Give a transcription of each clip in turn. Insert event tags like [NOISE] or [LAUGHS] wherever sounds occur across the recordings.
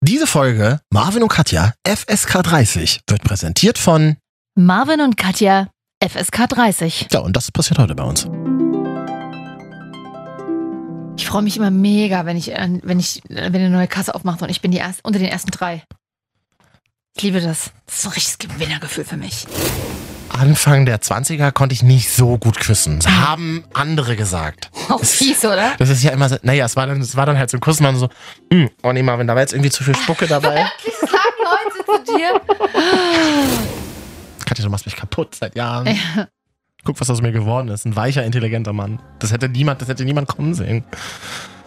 Diese Folge Marvin und Katja FSK 30 wird präsentiert von Marvin und Katja, FSK 30. Ja, und das passiert heute bei uns. Ich freue mich immer mega, wenn ich, äh, wenn ich, äh, wenn eine neue Kasse aufmacht und ich bin die erste, unter den ersten drei. Ich liebe das. Das ist so ein richtiges Gewinnergefühl für mich. Anfang der 20er konnte ich nicht so gut küssen. Das haben andere gesagt. Auch fies, oder? Das ist ja immer so, naja, es war dann, es war dann halt so ein Kuss, man so, hm, oh nee, Marvin, da war jetzt irgendwie zu viel Spucke [LAUGHS] dabei. Ich sag Leute zu dir. Katja, du machst mich kaputt seit Jahren. Guck, was aus mir geworden ist. Ein weicher, intelligenter Mann. Das hätte niemand, das hätte niemand kommen sehen.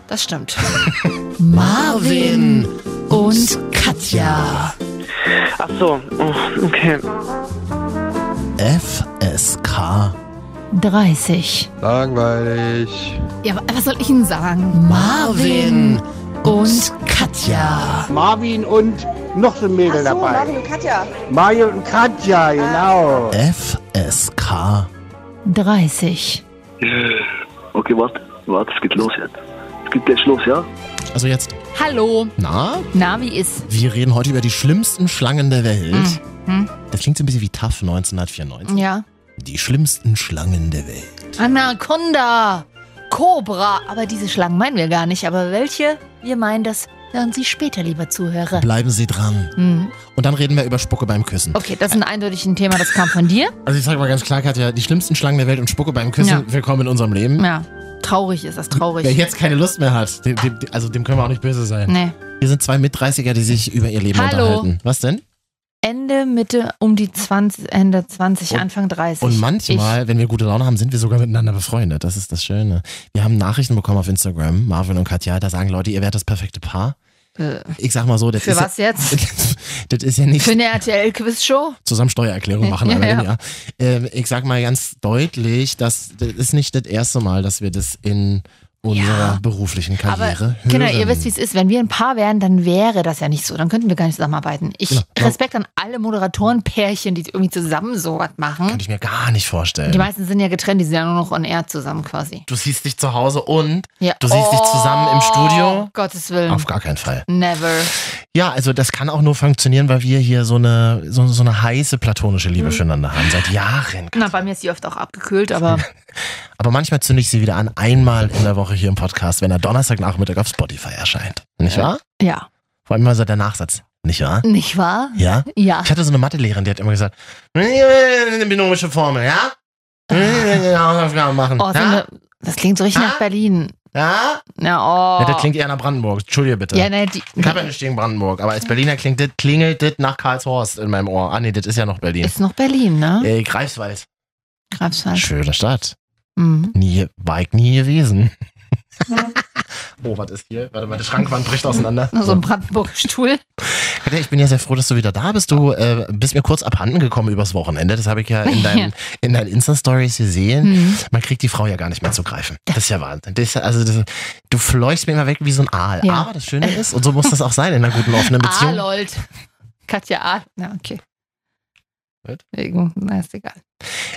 Das stimmt. [LAUGHS] Marvin und Katja. Ach so, oh, okay. FSK 30. Langweilig. Ja, wa- was soll ich Ihnen sagen? Marvin und Katja. Marvin und noch so ein Mädel Ach so, dabei. Marvin und Katja. Mario und Katja, genau. FSK 30. Okay, warte, warte, es geht los jetzt. Es geht jetzt los, ja? Also jetzt, Hallo. na, Na, wie ist? wir reden heute über die schlimmsten Schlangen der Welt. Mhm. Das klingt so ein bisschen wie TAF 1994. Ja. Die schlimmsten Schlangen der Welt. Anaconda. Cobra. Aber diese Schlangen meinen wir gar nicht. Aber welche? Wir meinen das. Hören Sie später, lieber Zuhörer. Bleiben Sie dran. Mhm. Und dann reden wir über Spucke beim Küssen. Okay, das ist ein eindeutig ein Thema, das kam von dir. Also ich sage mal ganz klar, Katja, die schlimmsten Schlangen der Welt und Spucke beim Küssen, Ja. willkommen in unserem Leben. Ja. Traurig ist das, traurig. Wer jetzt keine Lust mehr hat, dem, dem, also dem können wir auch nicht böse sein. Nee. Wir sind zwei Mit-30er, die sich über ihr Leben Hallo. unterhalten. Was denn? Ende, Mitte, um die 20, Ende 20, Und- Anfang 30. Und manchmal, wenn wir gute Laune haben, sind wir sogar miteinander befreundet. Das ist das Schöne. Wir haben Nachrichten bekommen auf Instagram, Marvin und Katja, da sagen Leute, ihr wärt das perfekte Paar. Ich, äh, Ich sag mal so, das für ist was jetzt? Ja, [LAUGHS] das ist ja nicht Für eine RTL-Quiz-Show? zusammen Steuererklärung machen, Ja, alle, ja. ja. Ähm, ich sag mal ganz deutlich, dass das ist nicht das erste Mal, dass wir das in unserer Ja. beruflichen Karriere genau, ihr wisst, wie es ist. Wenn wir ein Paar wären, dann wäre das ja nicht so. Dann könnten wir gar nicht zusammenarbeiten. Ich Genau. Respekt an alle Moderatorenpärchen, die irgendwie zusammen sowas machen. Könnte ich mir gar nicht vorstellen. Die meisten sind ja getrennt, die sind ja nur noch on air zusammen quasi. du siehst dich zu Hause und Ja. Du siehst dich zusammen im Studio? Gottes Willen. auf gar keinen Fall. Never. Ja, also das kann auch nur funktionieren, weil wir hier so eine, so, so eine heiße platonische Liebe Mhm. füreinander haben, seit Jahren. Na, bei mir ist die oft auch abgekühlt, aber [LAUGHS] Aber manchmal zünde ich sie wieder an, einmal in der Woche hier im Podcast, wenn er Donnerstagnachmittag auf Spotify erscheint. Nicht wahr? ja. Vor allem immer so der Nachsatz. Nicht wahr? Nicht wahr? Ja? Ja. Ich hatte so eine Mathelehrerin, die hat immer gesagt, eine binomische Formel, ja? Hausaufgaben machen. Oh, so ja? eine, das klingt so richtig Ah? nach Berlin. ja? Ja, oh. ja? Das klingt eher nach Brandenburg. Entschuldige bitte. Ja, ne, die, ich habe ja nicht gegen Brandenburg, aber als Berliner klingt das, klingelt das nach Karlshorst in meinem Ohr. Ah nee, das ist ja noch Berlin. ist noch Berlin, ne? Äh, Greifswald. Greifswald. Schöne Stadt. Mhm. Nie, war ich nie gewesen. [LAUGHS] oh, was ist hier? Warte mal, die Schrankwand bricht auseinander. Nur so ein Brandenburger Stuhl. Katja, ich bin ja sehr froh, dass du wieder da bist. Du äh, bist mir kurz abhanden gekommen übers Wochenende. Das habe ich ja in [LAUGHS] deinen, in deinen Insta-Stories gesehen. Mhm. Man kriegt die Frau ja gar nicht mehr zu greifen. Das ist ja Wahnsinn. Das also das, du fleuchst mir immer weg wie so ein Aal. Ja. Aber das Schöne ist, und so muss das auch sein in einer guten offenen [LAUGHS] Beziehung. Alold. Katja A. Na, okay. Was? Irgend- Na, ist egal.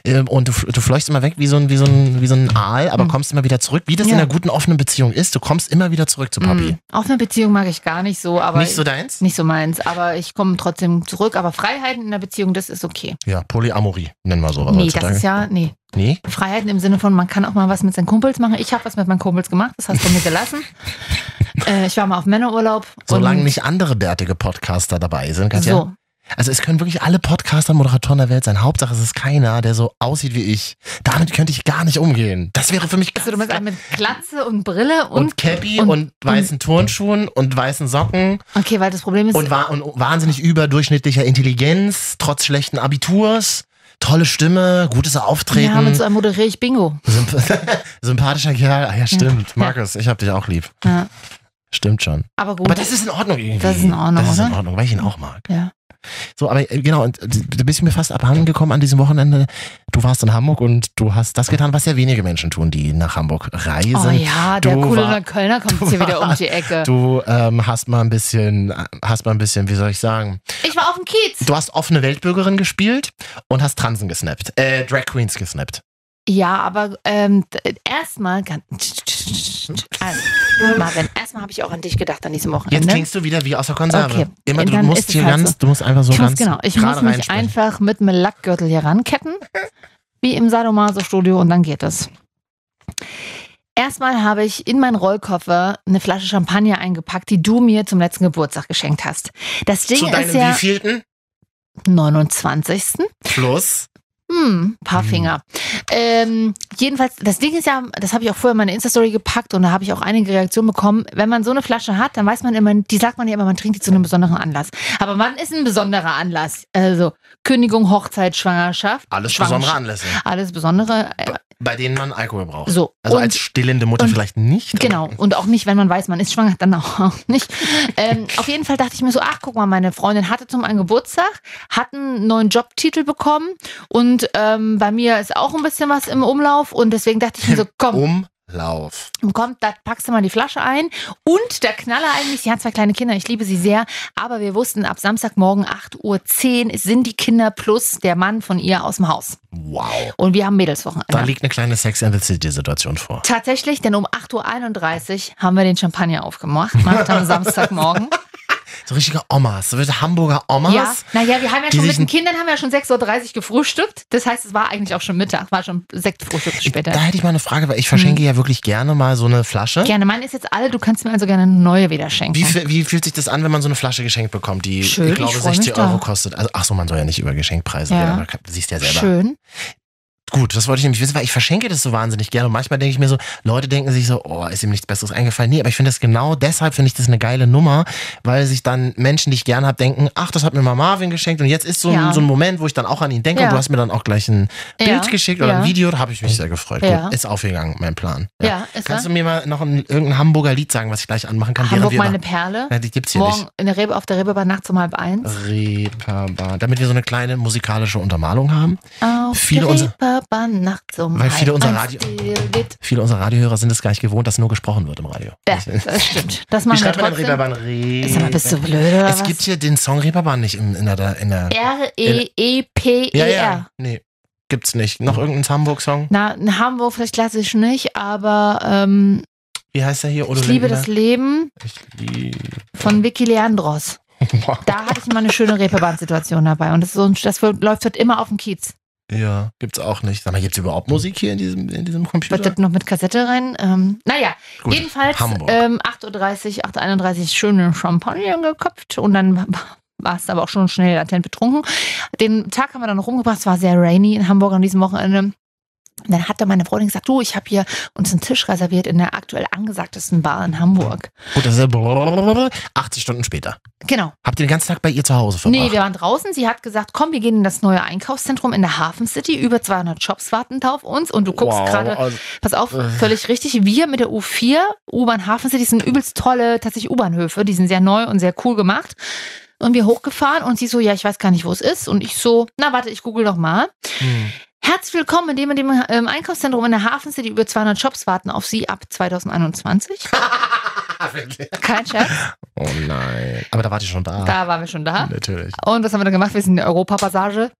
Ähm, und du, du fleuchst immer weg wie so ein, wie so ein, wie so ein Aal, aber Mhm. kommst immer wieder zurück. Wie das in Ja. einer guten offenen Beziehung ist, du kommst immer wieder zurück zu Papi. Mhm. Eine Beziehung mag ich gar nicht so, aber Nicht so deins? nicht so meins. Aber ich komme trotzdem zurück. Aber Freiheiten in der Beziehung, das ist okay. Ja, Polyamorie, nennen wir sowas nee, heutzutage. das ist ja, nee. Nee? Freiheiten im Sinne von, man kann auch mal was mit seinen Kumpels machen. Ich habe was mit meinen Kumpels gemacht, das hast du mir gelassen. [LAUGHS] äh, ich war mal auf Männerurlaub. Solange nicht andere bärtige Podcaster dabei sind, Katja. So, Also es können wirklich alle Podcaster, Moderatoren der Welt sein. Hauptsache es ist keiner, der so aussieht wie ich. Damit könnte ich gar nicht umgehen. Das wäre für mich also du meinst einen mit Glatze und Brille und, und, Cappy und, und- weißen Turnschuhen und weißen Socken Okay, weil das Problem ist, und, wa und wahnsinnig überdurchschnittlicher Intelligenz, trotz schlechten Abiturs, tolle Stimme, gutes Auftreten. ja, mit so einem moderiere ich Bingo. Symp [LAUGHS] sympathischer Kerl. Ah, ja, stimmt. Markus, ich hab dich auch lieb. Ja, Stimmt schon. aber gut. Aber das ist in Ordnung irgendwie. Das ist in Ordnung, Das ist in oder? Ordnung, weil ich ihn auch mag. ja. So, aber äh, genau, und äh, du bist mir fast abhanden gekommen an diesem Wochenende. Du warst in Hamburg und du hast das getan, was ja wenige Menschen tun, die nach Hamburg reisen. Oh ja, der Du coole war- Kölner kommt [LAUGHS] jetzt hier wieder um die Ecke. Du ähm, hast mal ein bisschen, hast mal ein bisschen, wie soll ich sagen, Ich war auf dem Kiez. du hast offene Weltbürgerin gespielt und hast Transen gesnappt, äh, Drag Queens gesnappt. Ja, aber ähm, erstmal ganz. Also, Marvin, erstmal habe ich auch an dich gedacht an diesem Jetzt Wochenende. klingst du wieder wie aus der Konserve. Okay, Immer, du musst hier halt ganz, so. du musst einfach so ich muss, ganz genau, ich muss mich einfach mit einem Lackgürtel hier ranketten, wie im Sadomaso-Studio und dann geht es. Erstmal habe ich in meinen Rollkoffer eine Flasche Champagner eingepackt, die du mir zum letzten Geburtstag geschenkt hast. Das Ding Zu deinem ist ja wievielten? 29. Plus. Hm, paar Hm. Finger. Ähm, jedenfalls, das Ding ist ja, das habe ich auch vorher in meine Insta-Story gepackt und da habe ich auch einige Reaktionen bekommen. Wenn man so eine Flasche hat, dann weiß man immer, die sagt man ja immer, man trinkt die zu einem besonderen Anlass. Aber wann ist ein besonderer Anlass? Also Kündigung, Hochzeit, Schwangerschaft. Alles Schwangerschaft, besondere Anlässe, Alles besondere. Äh, bei denen man Alkohol braucht. so. Also und, als stillende Mutter und- vielleicht nicht. Genau, [LAUGHS] und auch nicht, wenn man weiß, man ist schwanger, dann auch nicht. Ähm, auf jeden Fall dachte ich mir so, ach, guck mal, meine Freundin hatte zum einen Geburtstag, hat einen neuen Jobtitel bekommen und ähm, bei mir ist auch ein bisschen was im Umlauf und deswegen dachte ich mir so, komm, Umlauf. komm, da packst du mal die Flasche ein und der Knaller eigentlich, sie hat zwei kleine Kinder, ich liebe sie sehr, aber wir wussten, ab Samstagmorgen 8.10 Uhr sind die Kinder plus der Mann von ihr aus dem Haus Wow. und wir haben Mädelswochenende. Da liegt eine kleine Sex and the City-Situation vor. Tatsächlich, denn um 8.31 Uhr haben wir den Champagner aufgemacht, [LAUGHS] gemacht am Samstagmorgen. So richtige Omas, so Hamburger Omas. Ja, naja, wir haben ja schon mit den Kindern haben wir ja schon 6.30 Uhr gefrühstückt. Das heißt, es war eigentlich auch schon Mittag, war schon Sektfrühstück später. Da hätte ich mal eine Frage, weil ich verschenke Mhm. ja wirklich gerne mal so eine Flasche. Gerne, meine ist jetzt alle, du kannst mir also gerne eine neue wieder schenken. Wie, wie fühlt sich das an, wenn man so eine Flasche geschenkt bekommt, die, Schön, ich ich glaube, mich 60 da. Euro kostet? Also, ach so, man soll ja nicht über Geschenkpreise Ja. reden, aber siehst ja selber. Schön. Gut, das wollte ich nämlich wissen, weil ich verschenke das so wahnsinnig gerne. Und manchmal denke ich mir so, Leute denken sich so, oh, ist ihm nichts Besseres eingefallen. Nee, aber ich finde das genau deshalb finde ich das eine geile Nummer, weil sich dann Menschen, die ich gerne habe, denken, ach, das hat mir mal Marvin geschenkt und jetzt ist so, Ja. ein, so ein Moment, wo ich dann auch an ihn denke Ja. und du hast mir dann auch gleich ein Ja. Bild geschickt oder ein Video, da habe ich mich sehr gefreut. Gut, ist aufgegangen, mein Plan. Ja, ist Kannst er? du mir mal noch ein, irgendein Hamburger Lied sagen, was ich gleich anmachen kann? Hamburg meine Perle. Ja, die gibt's hier Morgen in der Rebe, auf der Reeperbahn nachts um halb eins. nicht. Reeperbahn. Damit wir so eine kleine musikalische Untermalung haben. Auf Viele Reeperbahn nachts um Weil viele halb unser eins. Radio-. Viele unserer Radiohörer sind es gar nicht gewohnt, dass nur gesprochen wird im Radio. Ja, das stimmt. [LAUGHS] Das Wie machen wir schreibt man denn trotzdem. Reeperbahn? Re mal, bist du blöd oder es was? gibt hier den Song Reeperbahn nicht in, in der... In der E R-E-E-P-E-R. ja, ja. Nee, gibt's nicht. Noch irgendein Hamburg-Song? Na, in Hamburg vielleicht klassisch nicht, aber ähm, Wie heißt der hier? Odo ich liebe das Lindenberg? Leben Ich liebe... von Vicky Leandros. [LAUGHS] Da hatte ich immer eine schöne Reeperbahn-Situation dabei und das, ist so ein, das läuft halt immer auf dem Kiez. Ja, gibt's auch nicht. Sag mal, gibt's überhaupt Musik hier in diesem, in diesem Computer? Wird das noch mit Kassette rein? Ähm, naja, Gut, jedenfalls Hamburg. ähm, 8.30 Uhr, 8.31 Uhr schöne Champagner geköpft und dann [LAUGHS] war es aber auch schon schnell latent betrunken. Den Tag haben wir dann noch rumgebracht, es war sehr rainy in Hamburg an diesem Wochenende. Und dann hatte meine Freundin gesagt, du, ich habe hier uns einen Tisch reserviert in der aktuell angesagtesten Bar in Hamburg. Gut, das ist ja 80 Stunden später. Genau. Habt ihr den ganzen Tag bei ihr zu Hause verbracht? Nee, wir waren draußen. Sie hat gesagt, komm, wir gehen in das neue Einkaufszentrum in der Hafen City. Über 200 Shops warten da auf uns. Und du guckst Wow, gerade, also- pass auf, Äh. völlig richtig. Wir mit der U4, U-Bahn Hafen City, sind übelst tolle, tatsächlich U-Bahnhöfe. Die sind sehr neu und sehr cool gemacht. Und wir hochgefahren und sie so, ja, ich weiß gar nicht, wo es ist. Und ich so, na warte, ich google doch mal. Hm. Herzlich willkommen in dem, in dem ähm, Einkaufszentrum in der Hafen City. Über 200 Shops warten auf Sie ab 2021. [LAUGHS] Kein Scherz. Oh nein. Aber da wart ihr schon da. Da waren wir schon da. Natürlich. Und was haben wir da gemacht? Wir sind in der Europapassage.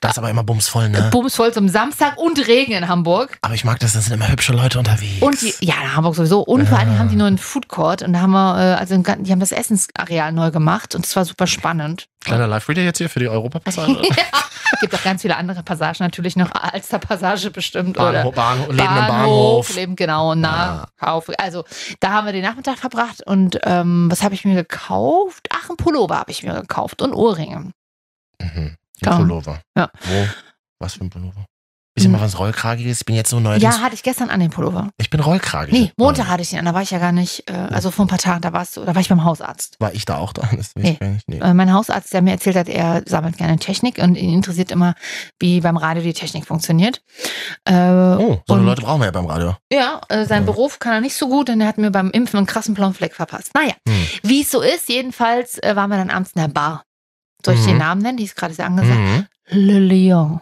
Da ist aber immer bumsvoll, ne? Bumsvoll zum Samstag und Regen in Hamburg. Aber ich mag das, da sind immer hübsche Leute unterwegs. Und die, ja, in Hamburg sowieso. Und vor allem Ja. haben die neuen Food Court und da haben wir, äh, also die haben das Essensareal neu gemacht und es war super spannend. Kleiner Live-Reader jetzt hier für die Europapassage. [LAUGHS] Gibt auch ganz viele andere Passagen natürlich noch, Alster Passage bestimmt oder Bahnhof, Bahnhof, Leben im Bahnhof. Leben genau, Nahkauf. Also da haben wir den Nachmittag verbracht und ähm, was habe ich mir gekauft? Ach, ein Pullover habe ich mir gekauft und Ohrringe. Mhm. Ein Pullover. Ja. Wo? Was für ein Pullover? Ist ja mal was Rollkragiges? Ich bin jetzt so neu. Ja, hatte ich gestern an den Pullover. Ich bin rollkragig. Nee, Montag hatte ich den an, da war ich ja gar nicht, äh, also vor ein paar Tagen, da warst du, da war ich beim Hausarzt. War ich da auch da? [LAUGHS] Das weiß Nee. ich gar nicht. Nee. Äh, mein Hausarzt, der mir erzählt hat, er sammelt gerne Technik und ihn interessiert immer, wie beim Radio die Technik funktioniert. Äh, Oh, so Leute brauchen wir ja beim Radio. Ja, äh, seinen Ja. Beruf kann er nicht so gut, denn er hat mir beim Impfen einen krassen blauen Fleck verpasst. Naja, Hm. wie es so ist, jedenfalls äh, waren wir dann abends in der Bar. Soll ich Mhm. den Namen nennen? Die ist gerade sehr angesagt. Mhm. Le Lion.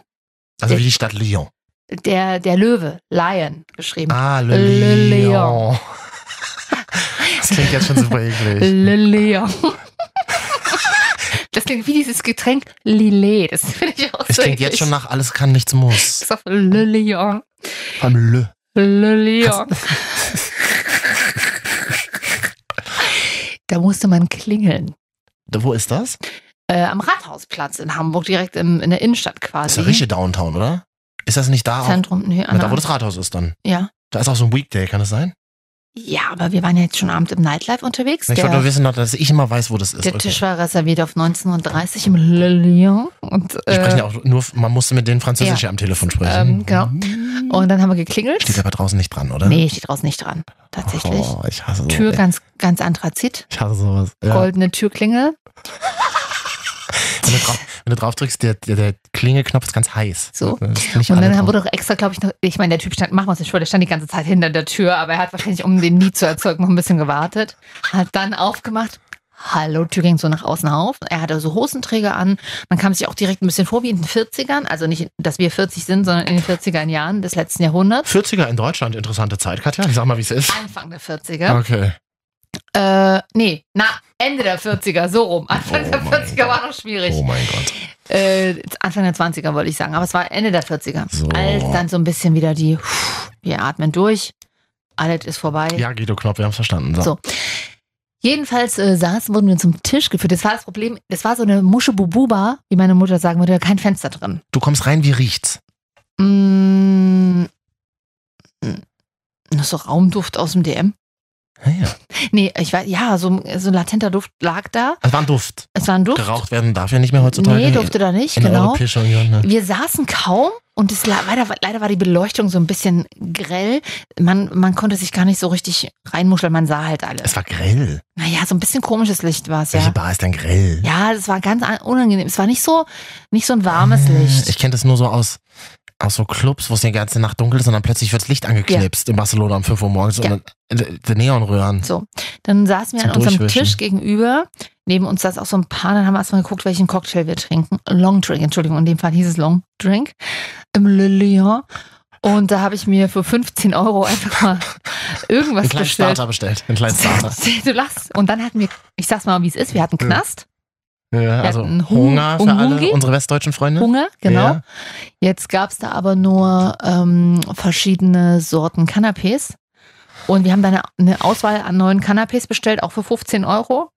Also wie die Stadt Lyon. Der, der Löwe, Lion, geschrieben. Ah, Le, Le Lion. Lion. [LAUGHS] Das klingt jetzt schon super eklig. Le Lion. Das klingt wie dieses Getränk Lillet. Das finde ich auch Es so klingt jetzt schon nach alles kann, nichts muss. Das ist auf Le Lion. Beim Lö. Le Lion. Da musste man klingeln. Wo ist das? Äh, am Rathausplatz in Hamburg, direkt im, in der Innenstadt Das quasi. ist ja richtig Downtown, oder? Ist das nicht da auch? Zentrum, nee, Na, da, wo das Rathaus ist dann. ja. Da ist auch so ein Weekday, kann das sein? ja, aber wir waren ja jetzt schon abends im Nightlife unterwegs. Ich wollte Der, nur wissen, dass ich immer weiß, wo das ist. der Okay. Tisch war reserviert auf 19.30 im Le Lion. Und, Die sprechen äh, ja auch nur, man musste mit denen Französisch am Telefon sprechen. ähm, genau. und dann haben wir geklingelt. Steht aber draußen nicht dran, oder? Nee, steht draußen nicht dran. Tatsächlich. Oh, ich hasse sowas. Tür ganz, ganz anthrazit. Ich hasse sowas. Ja. Goldene Türklingel. Wenn, du drauf, wenn du drauf drückst, der, der, der Klingelknopf ist ganz heiß. So. Das ist nicht Und dann wurde auch extra, glaube ich, noch, ich meine, der Typ stand, machen wir uns nicht vor, der stand die ganze Zeit hinter der Tür, aber er hat wahrscheinlich, um den nie zu erzeugen, noch ein bisschen gewartet. Hat dann aufgemacht. Hallo, Tür ging so nach außen auf. Er hatte so Hosenträger an. Man kam sich auch direkt ein bisschen vor wie in den 40ern. Also nicht, dass wir 40 sind, sondern in den 40er Jahren des letzten Jahrhunderts. 40er in Deutschland, interessante Zeit, Katja. Sag mal, wie es ist. Anfang der 40er. Okay. Äh, nee, na, Ende der 40er, so rum. Anfang Oh der mein 40er war noch schwierig. Oh mein Gott. Äh, Anfang der 20er wollte ich sagen, aber es war Ende der 40er. So. Als dann so ein bisschen wieder die, wir atmen durch, alles ist vorbei. Ja, Guido Knopf, wir haben es verstanden. So. So. Jedenfalls äh, saßen, wurden wir zum Tisch geführt. Das war das Problem, das war so eine Musche-Bububa, wie meine Mutter sagen würde, kein Fenster drin. Du kommst rein, wie riecht's? Mm, mm, noch so Raumduft aus dem DM. Ja, ja. Nee, ich war, ja, so, so ein latenter Duft lag da. Es war ein Duft. Es war ein Duft. Geraucht werden darf ja nicht mehr heutzutage. Nee, durfte da nicht, in der genau. Europäischen Union. Ne? Wir saßen kaum und es, leider, leider war die Beleuchtung so ein bisschen grell. Man, man konnte sich gar nicht so richtig reinmuscheln, man sah halt alles. Es war grell. Naja, so ein bisschen komisches Licht war es Welche ja. Bar ist denn grell? Ja, das war ganz an- unangenehm. Es war nicht so, nicht so ein warmes Licht. Äh, Ich kenne das nur so aus, aus so Clubs, wo es die ganze Nacht dunkel ist und dann plötzlich wird das Licht angeknipst in Barcelona um 5 Uhr morgens Ja. und dann, äh, die Neonröhren. So, dann saßen wir an unserem. Tisch gegenüber. Neben uns saß auch so ein Paar, dann haben wir erstmal geguckt, welchen Cocktail wir trinken. Long Drink, Entschuldigung, in dem Fall hieß es Long Drink. Im Le Lion. Und da habe ich mir für 15 Euro einfach mal [LAUGHS] irgendwas Einen kleinen bestellt. Starter bestellt. Einen kleinen [LAUGHS] Starter. Du lachst. Und dann hatten wir, ich sag's mal, wie es ist, wir hatten Knast, Ja, also hatten Hung- Hunger für alle unsere westdeutschen Freunde. Hunger, genau. Ja. Jetzt gab's da aber nur ähm, verschiedene Sorten Canapés. Und wir haben dann eine, Auswahl an neuen Canapés bestellt, auch für 15 Euro.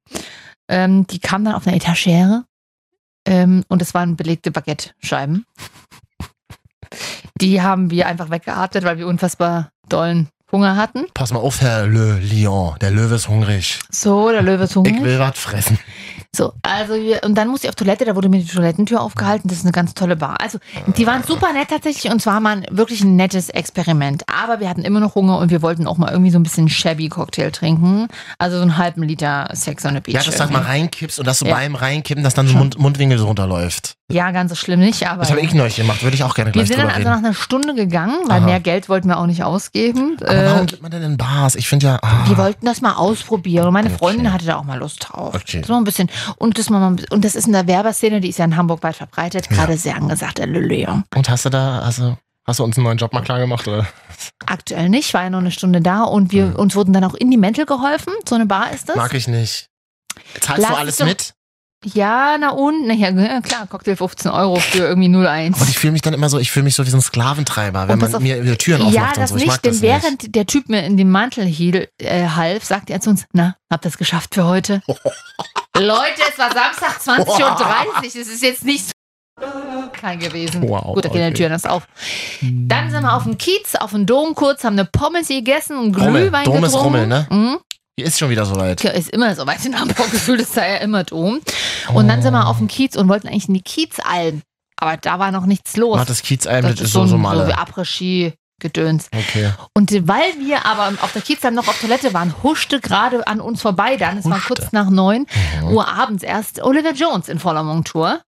Ähm, die kamen dann auf einer Etagere. Ähm, und es waren belegte Baguette-Scheiben. Die haben wir einfach weggeatmet, weil wir unfassbar dollen Hunger hatten. Pass mal auf, Herr Le Lion. Der Löwe ist hungrig. So, der Löwe ist hungrig. Ich will was fressen. So, also wir, und dann musste ich auf Toilette, da wurde mir die Toilettentür aufgehalten. Das ist eine ganz tolle Bar. Also, die waren super nett tatsächlich und zwar mal wirklich ein nettes Experiment. Aber wir hatten immer noch Hunger und wir wollten auch mal irgendwie so ein bisschen shabby Cocktail trinken. Also so einen halben Liter Sex on the Beach. Ja, dass du mal reinkippst und dass du Ja. beim Reinkippen, dass dann so. Mund, Mundwinkel so runterläuft. Ja, ganz so schlimm nicht, aber. Das habe ich neulich gemacht. Würde ich auch gerne wir gleich sind dann also reden. nach einer Stunde gegangen, weil Aha. mehr Geld wollten wir auch nicht ausgeben. Aber Äh, warum geht man denn in Bars? Ich finde ja. Ah, wir wollten das mal ausprobieren und meine Okay. Freundin hatte da auch mal Lust drauf. Okay. So ein bisschen. Und das, mal, und das ist in der Werbeszene, die ist ja in Hamburg weit verbreitet, gerade sehr angesagt, der Le Lion. und hast du da, also, hast du uns einen neuen Job mal klar gemacht? Oder? Aktuell nicht, war ja noch eine Stunde da und wir, Mhm. uns wurden dann auch in die Mäntel geholfen. So eine Bar ist das. Mag ich nicht. Zahlst Lass du es alles mit? Ja, na und? Na ja, klar, Cocktail 15 Euro für irgendwie 01. Und ich fühle mich dann immer so, ich fühle mich so wie so ein Sklaventreiber, wenn man auf- mir die Türen aufmacht ja, und das so. Ich nicht, denn das während der Typ mir in den Mantel hiel, äh, half, sagte er zu uns, na, habt ihr es geschafft für heute? [LAUGHS] Leute, es war Samstag 20.30 Uhr, es ist jetzt nicht so klein gewesen. Wow, Gut, da gehen okay. die Türen erst auf. Dann sind wir auf dem Kiez, auf dem Dom kurz, haben eine Pommes gegessen und Rummel. Glühwein ist getrunken. Rummel, ne? Mhm. Hier ist schon wieder soweit. Tja, ist immer so weit in Hamburg [LAUGHS] gefühlt, ist da ja immer Dom. Und dann sind wir auf dem Kiez und wollten eigentlich in die Kiezalm. Aber da war noch nichts los. Macht das Kiezalm, das, ist so, so so wie Après-Ski. Gedöns. Okay. Und weil wir aber auf der Kiezalm noch auf Toilette waren, huschte gerade an uns vorbei dann, es war kurz nach neun Mhm. Uhr abends erst, Oliver Jones in voller Montur.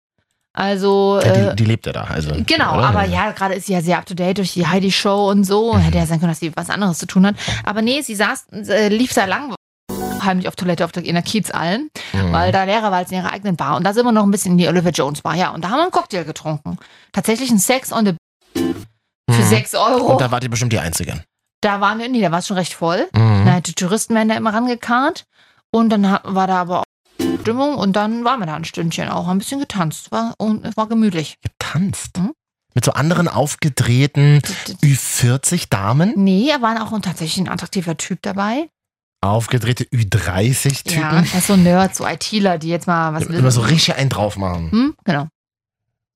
Also, Ja, äh, die, die lebt ja da. Also, Genau, oder? aber ja, gerade ist sie ja sehr up to date durch die Heidi Show und so. Mhm. Hätte ja sein können, dass sie was anderes zu tun hat. Aber nee, sie saß, äh, lief da lang heimlich auf Toilette auf der, in der Kiezalm, Mhm. weil da Lehrer war als in ihrer eigenen Bar. Und da sind wir noch ein bisschen in die Oliver Jones Bar. Ja, und da haben wir einen Cocktail getrunken. Tatsächlich ein Sex on the für Mhm. 6 Euro. Und da wart ihr bestimmt die Einzigen. Da waren wir, nee, da war es schon recht voll. Mhm. Na, die Touristen werden da immer rangekarrt. Und dann war da aber auch Stimmung und dann waren wir da ein Stündchen auch, haben ein bisschen getanzt. War, und es war gemütlich. Getanzt. Mhm. Mit so anderen aufgedrehten Ü40 Damen. Nee, er war auch ein, tatsächlich ein attraktiver Typ dabei. Aufgedrehte Ü30-Typen. Ja, er ist so Nerd, so ITler, die jetzt mal was Immer so richtig einen drauf machen. Hm, genau.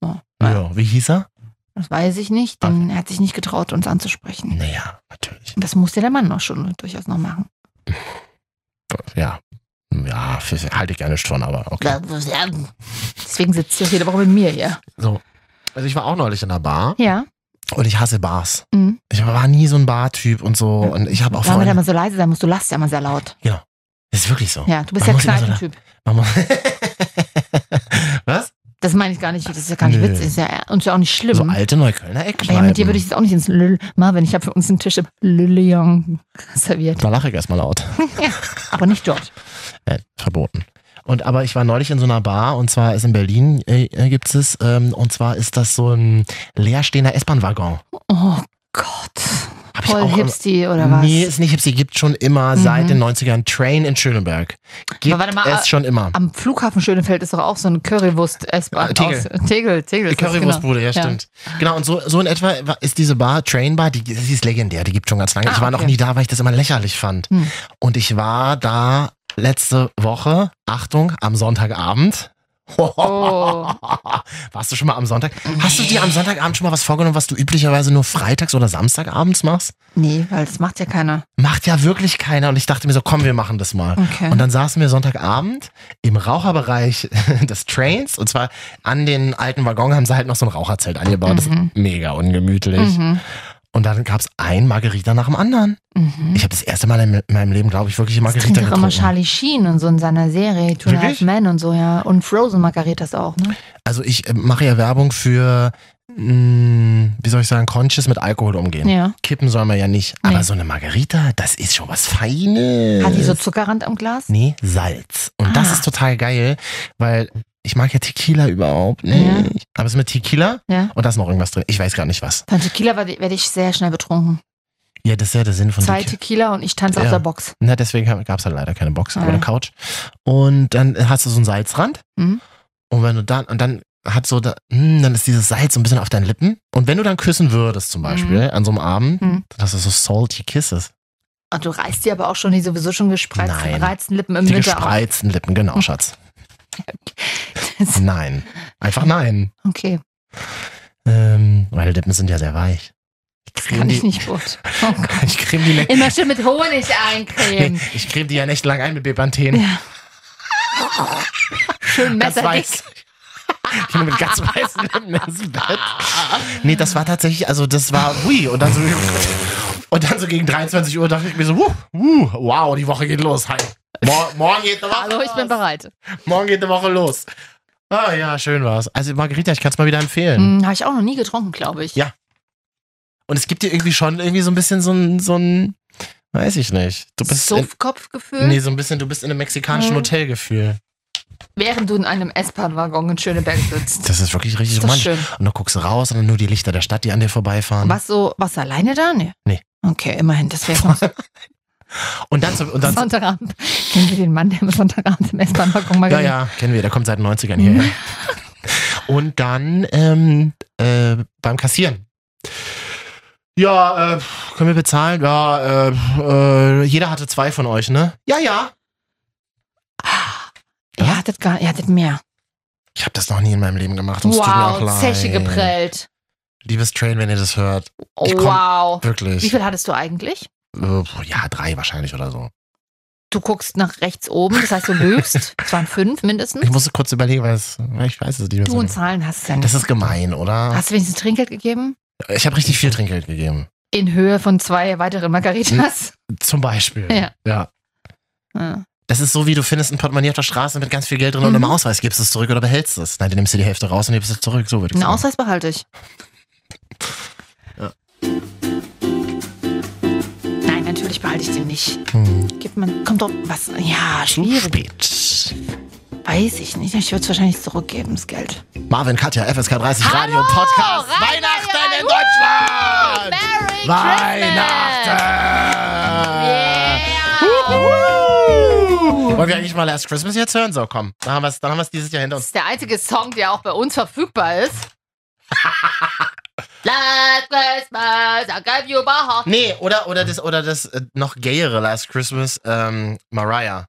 So, Ja, wie hieß er? Das weiß ich nicht, denn er hat sich nicht getraut, uns anzusprechen. Naja, natürlich. Das musste der Mann auch schon durchaus noch machen. Ja. Ja, halte ich gerne von, aber okay. Deswegen sitzt ihr auch jede Woche mit mir hier. So. Also ich war auch neulich in einer Bar Ja. und ich hasse Bars. Mhm. Ich war nie so ein Bartyp und so und ich habe auch Weil man mal so leise sein muss, du lachst ja immer sehr laut. Genau. Das ist wirklich so. Ja, du bist Man ja immer so Kneipentyp. Muss [LAUGHS] Was? Das meine ich gar nicht, das ist ja gar nicht Nö. witzig, ist ja und ja auch nicht schlimm. So alte Neuköllner Eckkneipen. ja, mit dir würde ich jetzt auch nicht ins Lül. Marvin, ich habe für uns einen Tisch im Lüllion serviert. Da lache ich erstmal laut. [LAUGHS] Aber nicht dort. [LAUGHS] Äh, verboten. Und aber ich war neulich in so einer Bar und zwar ist in Berlin äh, äh, gibt es ähm, und zwar ist das so ein leerstehender S-Bahn-Waggon. Oh Gott. Hab Voll auch Hipsty oder was? Nee, ist nicht Hipsy, gibt schon immer Mhm. seit den 90ern Train in Schöneberg. Gibt Aber warte mal, es schon immer. Am Flughafen Schönefeld ist doch auch so eine Currywurst-S-Bahn. Äh, Tegel. aus- Tegel, Tegel. Currywurstbude, ja, Ja. stimmt. Genau, und so, so in etwa ist diese Bar, Train Bar, die, die ist legendär, die gibt schon ganz lange. Ah, ich war noch okay. nie da, weil ich das immer lächerlich fand. Hm. Und ich war da letzte Woche, Achtung, am Sonntagabend. Oh. [LAUGHS] Warst du schon mal am Sonntag? Hast du dir am Sonntagabend schon mal was vorgenommen, was du üblicherweise nur freitags oder samstagabends machst? Nee, weil das macht ja keiner. Macht ja wirklich keiner. Und ich dachte mir so, komm, wir machen das mal. Okay. Und dann saßen wir Sonntagabend im Raucherbereich [LAUGHS] des Trains. Und zwar an den alten Waggon haben sie halt noch so ein Raucherzelt angebaut. Das ist Mhm. mega ungemütlich. Mhm. Und dann gab's ein Margarita nach dem anderen. Mhm. Ich habe das erste Mal in meinem Leben, glaube ich, wirklich Das Margarita trinkt doch immer getrunken. Charlie Sheen und so in seiner Serie, Two Half? Men und so, ja. Und Frozen Margaritas auch, ne? Also ich äh, mache ja Werbung für, mh, wie soll ich sagen, conscious mit Alkohol umgehen. Ja. Kippen soll man ja nicht. Nee. Aber so eine Margarita, das ist schon was Feines. Hat die so Zuckerrand am Glas? Nee, Salz. Und das Ah. ist total geil, weil ich mag ja Tequila überhaupt nicht. Aber es ist mit Tequila Ja. und da ist noch irgendwas drin. Ich weiß gar nicht was. Von Tequila werde werd ich sehr schnell betrunken. Ja, das ist ja der Sinn von Zwei Tequila. Tequila und ich tanze auf Ja. der Box. Na, deswegen gab es halt leider keine Box, aber Ah. eine Couch. Und dann hast du so einen Salzrand. Mhm. Und wenn du dann, und dann hat so, da, hm, dann ist dieses Salz so ein bisschen auf deinen Lippen. Und wenn du dann küssen würdest zum Beispiel an so einem Abend, Mhm. dann hast du so salty Kisses. Und du reißt dir aber auch schon die sowieso schon gespreizten, Lippen im Die Winter auf. gespreizten Lippen, genau, Schatz. [LAUGHS] Nein. Einfach nein. Okay, Ähm, meine Lippen sind ja sehr weich. Ich kann creme ich die, nicht gut. [LAUGHS] Oh ich creme die, ne- Immer schön mit Honig nee, eincremen. [LAUGHS] ich creme die ja nächtelang ein mit Bepanthen. Ja. Schön messerdick. Ich bin mit ganz weißen Lippen ins Bett. Nee, das war tatsächlich, also das war, hui, und dann so, und dann so gegen 23 Uhr dachte ich mir so, wuh, wuh, wow, die Woche geht los. Hi. Mor morgen geht eine Woche Hallo, ich bin bereit. Morgen geht eine Woche los. Ah ja, schön war's. Also Margarita, ich kann es mal wieder empfehlen. Hm, Habe ich auch noch nie getrunken, glaube ich. Ja. Und es gibt dir irgendwie schon irgendwie so ein bisschen so ein, so ein weiß ich nicht. Du bist in, Suffkopfgefühl, nee, so ein bisschen, du bist in einem mexikanischen Mhm. Hotelgefühl. während du in einem S-Bahn-Waggon in Schöneberg sitzt. Das ist wirklich richtig Ist romantisch. schön. Und du guckst raus und dann nur die Lichter der Stadt, die an dir vorbeifahren. Was so, was alleine da? Nee. Nee. Okay, immerhin, das wäre noch [LAUGHS] so Und dann, und dann Sonntagabend. Kennen wir den Mann, der am Sonntagabend im S-Bahn-Waggon mal Ja, ja, kennen wir. Der kommt seit den 90ern Mhm. hierher. Und dann ähm, äh, beim Kassieren. Ja, äh, können wir bezahlen? Ja, äh, äh, jeder hatte zwei von euch, ne? Ja, ja. Ihr Ja? hattet gar, ihr hattet mehr. Ich habe das noch nie in meinem Leben gemacht. Und es tut mir auch Wow. Zeche geprellt. Liebes Train, wenn ihr das hört. Ich wow. Wirklich. Wie viel hattest du eigentlich? Ja, drei wahrscheinlich oder so. Du guckst nach rechts oben, das heißt, du lügst. [LAUGHS] Es waren fünf mindestens. Ich musste kurz überlegen, weil, es, ich weiß es nicht mehr Du so und genau. Zahlen hast du ja nicht. Das ist gemein, oder? Hast du wenigstens Trinkgeld gegeben? Ich habe richtig viel Trinkgeld gegeben. In Höhe von zwei weiteren Margaritas? Zum Beispiel. Ja. ja. Ja. Das ist so, wie du findest ein Portemonnaie auf der Straße mit ganz viel Geld drin und Mhm. im Ausweis gibst es zurück oder behältst es. Nein, du nimmst dir die Hälfte raus und gibst es zurück. So würde ich Einen sagen. Ausweis behalte ich. [LAUGHS] Natürlich behalte ich den nicht. Hm. Gibt man, kommt doch was. Ja, schwierig. spät. Weiß ich nicht. Ich würde es wahrscheinlich zurückgeben, das Geld. Marvin, Katja, FSK 30 Hallo, Radio Podcast. Rainer, Weihnachten ja, in Deutschland! Merry Weihnachten! Yeah! Wollen wir eigentlich mal Last Christmas jetzt hören? So, komm. Dann haben wir es dann haben wir's dieses Jahr hinter Das uns. ist der einzige Song, der auch bei uns verfügbar ist. [LAUGHS] Last Christmas, I gave you my heart. Nee, oder, oder das, oder das äh, noch gayere Last Christmas, ähm, Mariah.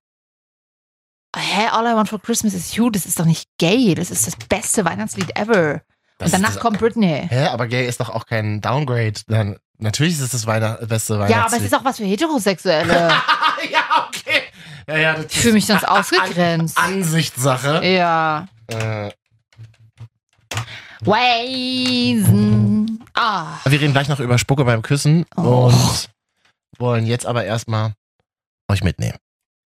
Hä, All I Want for Christmas is You, das ist doch nicht gay. Das ist das beste Weihnachtslied ever. Das Und danach kommt Britney. Hä, aber gay ist doch auch kein Downgrade. Dann, natürlich ist es das Weihnacht beste Weihnachtslied. Ja, aber es ist auch was für Heterosexuelle. [LAUGHS] ja, okay. Ja, ja, das Ich fühle mich sonst [LAUGHS] An- ausgegrenzt. Ansichtssache. Ja. Äh, Waisen. Ah. wir reden gleich noch über Spucke beim Küssen Oh. und wollen jetzt aber erstmal euch mitnehmen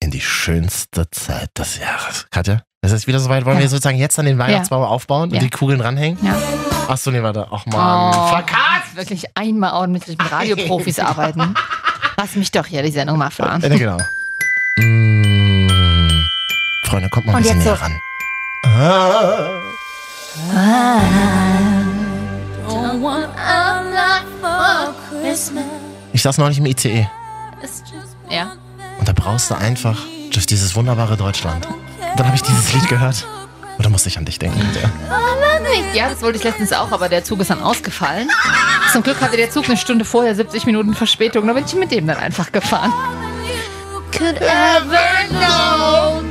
in die schönste Zeit des Jahres. Katja, es ist wieder soweit. Wollen Ja. wir sozusagen jetzt an den Weihnachtsbaum aufbauen Ja. und die Kugeln ranhängen? Ja. Achso, nee, warte. Ach man, Oh, verkackt! wirklich einmal ordentlich mit Radioprofis [LAUGHS] arbeiten. Lass mich doch hier die Sendung mal fahren. Ja, genau. Mm, Freunde, kommt mal ein Und bisschen näher so- ran. Ah. Ich saß neulich im ICE Ja. und da brauchst du einfach durch dieses wunderbare Deutschland. Und dann habe ich dieses Lied gehört und da musste ich an dich denken. Ja. Ja, das wollte ich letztens auch, aber der Zug ist dann ausgefallen. Zum Glück hatte der Zug eine Stunde vorher 70 Minuten Verspätung. Da bin ich mit dem dann einfach gefahren. could ever know.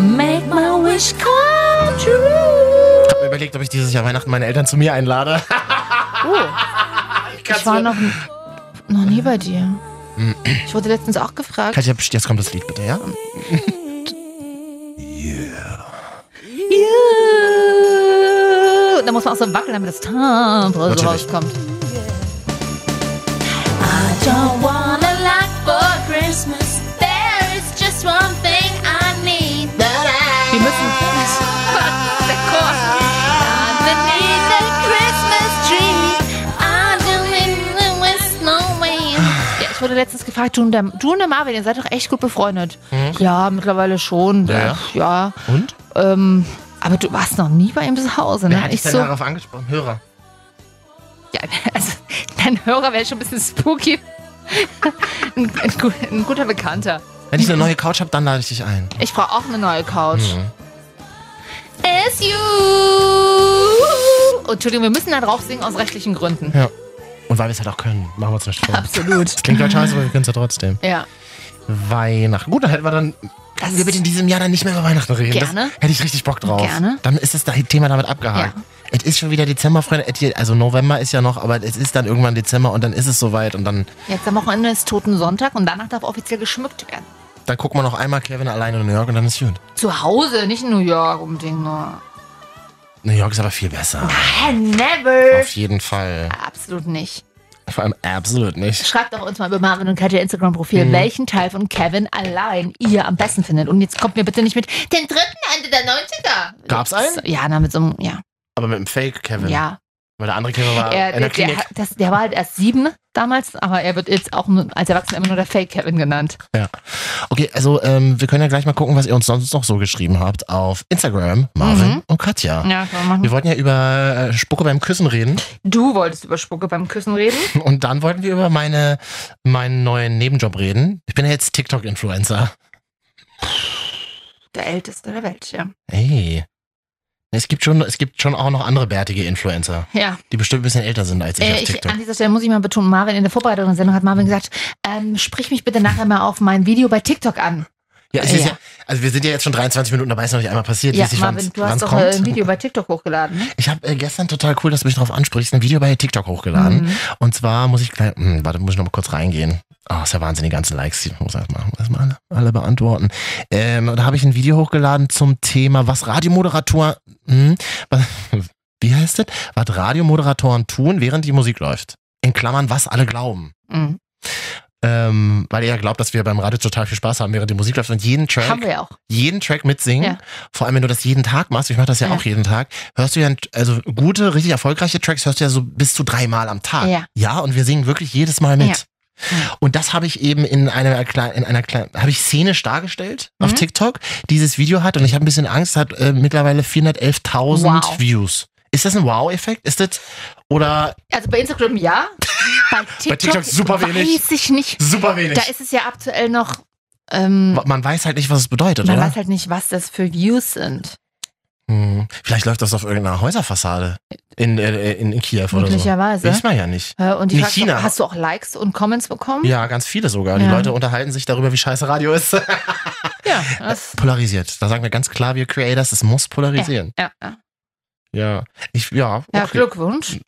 Make my wish come true. Ich habe mir überlegt, ob ich dieses Jahr Weihnachten meine Eltern zu mir einlade. [LAUGHS] Oh, ich war noch, noch nie bei dir. Ich wurde letztens auch gefragt. Katja, jetzt kommt das Lied bitte, ja? You. Da muss man auch so wackeln, damit das Tempo so rauskommt. I don't want a lot for Christmas. There is just one thing letztens gefragt, du und, der, du und der Marvin, ihr seid doch echt gut befreundet. Ja, mittlerweile schon. Ja, ja. Und? Ähm, aber du warst noch nie bei ihm zu Hause, Wer ne? hat dich Ich denn so, darauf angesprochen? Hörer. ja, [LAUGHS] also, dein Hörer wäre schon ein bisschen spooky. [LAUGHS] ein, ein, ein guter Bekannter. Wenn ich eine neue Couch habe, dann lade ich dich ein. Ich brauche auch eine neue Couch. Mhm. It's you. Oh, Entschuldigung, wir müssen da drauf singen aus rechtlichen Gründen. Ja. Und weil wir es halt auch können, machen wir uns nicht vor. Absolut. Das klingt halt scheiße, aber wir können es ja trotzdem. Ja. Weihnachten. Gut, dann hätten wir dann. Lassen wir bitte in diesem Jahr dann nicht mehr über Weihnachten reden. Gerne. Das hätte ich richtig Bock drauf. Gerne. Dann ist das Thema damit abgehakt. Ja. Es ist schon wieder Dezember, Freunde. Es- Also November ist ja noch, aber es ist dann irgendwann Dezember und dann ist es soweit und dann, Jetzt am Wochenende ist Toten Sonntag und danach darf offiziell geschmückt werden. dann gucken wir noch einmal Kevin alleine in New York und dann ist gut. Zu Hause, nicht in New York unbedingt nur. New York ist aber viel besser. Ah, never. Auf jeden Fall. Absolut nicht. Vor allem absolut nicht. Schreibt doch uns mal über Marvin und Katja Instagram-Profil, Mhm. welchen Teil von Kevin allein ihr am besten findet. Und jetzt kommt mir bitte nicht mit den dritten Ende der 90er. Gab's einen? Ja, na, mit so einem, ja. Aber mit dem Fake Kevin. Ja. Weil der andere Kevin war Er, in der, der Klinik. der, das, der war halt erst sieben damals, aber er wird jetzt auch als Erwachsener immer nur der Fake Kevin genannt. Ja. Okay, also ähm, wir können ja gleich mal gucken, was ihr uns sonst noch so geschrieben habt auf Instagram, Marvin Mhm. und Katja. Ja, kann man Wir machen. wollten ja über äh, Spucke beim Küssen reden Du wolltest über Spucke beim Küssen reden? [LAUGHS] und dann wollten wir über meine, meinen neuen Nebenjob reden. Ich bin ja jetzt TikTok-Influencer. Der älteste der Welt, ja. Hey. Es gibt schon, es gibt schon auch noch andere bärtige Influencer, Ja, die bestimmt ein bisschen älter sind als ich äh, auf ich, TikTok. an dieser Stelle muss ich mal betonen, Marvin in der Vorbereitung der Sendung hat Marvin gesagt, ähm, sprich mich bitte nachher mal auf mein Video bei TikTok an. Ja, es ist Ja. ja, also wir sind ja jetzt schon 23 Minuten dabei, ist noch nicht einmal passiert. Ja, ich, Marvin, du hast doch kommt. äh, ein Video bei TikTok hochgeladen, ne? Ich habe äh, gestern total cool, dass du mich darauf ansprichst, ein Video bei TikTok hochgeladen. Mhm. Und zwar muss ich gleich, hm, warte, muss ich noch mal kurz reingehen. Oh, ist ja Wahnsinn, die ganzen Likes. Ich muss erstmal erst mal alle, alle beantworten. Ähm, da habe ich ein Video hochgeladen zum Thema, was Radiomoderator, hm, was, [LAUGHS] wie heißt das? Was Radiomoderatoren tun, während die Musik läuft. In Klammern, was alle glauben. Mhm. Ähm, weil ihr ja glaubt, dass wir beim Radio total viel Spaß haben, während die Musik läuft und jeden Track Haben wir ja auch. jeden Track mitsingen. Ja. Vor allem, wenn du das jeden Tag machst, ich mache das ja, Ja. auch jeden Tag, hörst du ja, also gute, richtig erfolgreiche Tracks hörst du ja so bis zu dreimal am Tag. Ja. ja, und wir singen wirklich jedes Mal mit. Und das habe ich eben in einer kleinen, in einer kleinen, habe ich szenisch dargestellt auf Mhm. TikTok. Dieses Video hat, und ich habe ein bisschen Angst, hat äh, mittlerweile 411.000 Wow. Views. Ist das ein Wow-Effekt? Ist das, oder Also bei Instagram ja. [LAUGHS] Bei TikTok, TikTok super wenig. weiß ich nicht. super wenig? Da ist es ja aktuell noch ähm, Man weiß halt nicht, was es bedeutet, man oder? weiß halt nicht, was das für Views sind. Hm. Vielleicht läuft das auf irgendeiner Häuserfassade in, äh, in, in Kiew oder so. Möglicherweise. Weiß man ja nicht. Äh, Und die In China. auch, hast du auch Likes und Comments bekommen? Ja, ganz viele sogar. Die Ja. Leute unterhalten sich darüber, wie scheiße Radio ist. Ja, das, [LAUGHS] Polarisiert. Da sagen wir ganz klar, wir Creators, es muss polarisieren. ja, ja. Ja. Ich, ja. ja okay. Glückwunsch.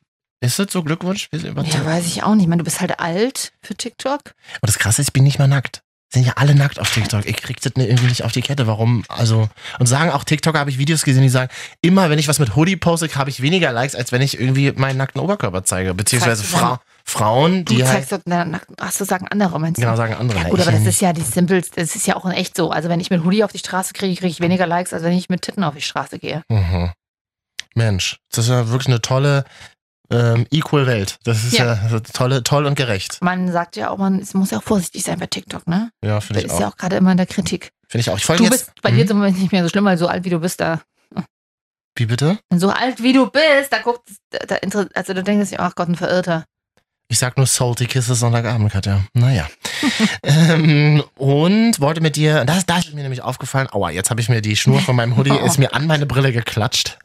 Ist das so Glückwunsch? Ja, weiß ich auch nicht. Ich meine, du bist halt alt für TikTok. Und das Krasse ist, ich bin nicht mal nackt. Sind ja alle nackt auf TikTok. Ich krieg das irgendwie nicht auf die Kette. Warum? Also, und sagen auch TikToker, habe ich Videos gesehen, die sagen, immer wenn ich was mit Hoodie poste, habe ich weniger Likes, als wenn ich irgendwie meinen nackten Oberkörper zeige. Beziehungsweise du Fra Frauen, Du die halt, zeigst dort, na, na, ach so, sagen andere, meinst du? genau sagen andere. Ja, gut, aber das ist ja die Simples, das ist ja auch in echt so. Also wenn ich mit Hoodie auf die Straße kriege, kriege ich weniger Likes, als wenn ich mit Titten auf die Straße gehe. Mhm. Mensch, das ist ja wirklich eine tolle ähm, Equal Welt. Das ist ja, Ja. tolle, toll und gerecht. Man sagt ja auch, man es muss ja auch vorsichtig sein bei TikTok, ne? Ja, Das finde ich ist auch. ja auch gerade immer in der Kritik. Finde ich auch. Ich folge Du jetzt. bist bei Mhm. dir zum Moment nicht mehr so schlimm, weil so alt wie du bist, da Wie bitte? so alt wie du bist, da guckt, da, also da denkst du, ach Gott, ein Verirrter. Ich sag nur Salty Kisses Sonntagabend, Katja. Naja. [LAUGHS] ähm, und wollte mit dir, das, da ist mir nämlich aufgefallen, aua, jetzt habe ich mir die Schnur von meinem Hoodie, [LAUGHS] ist mir an meine Brille geklatscht.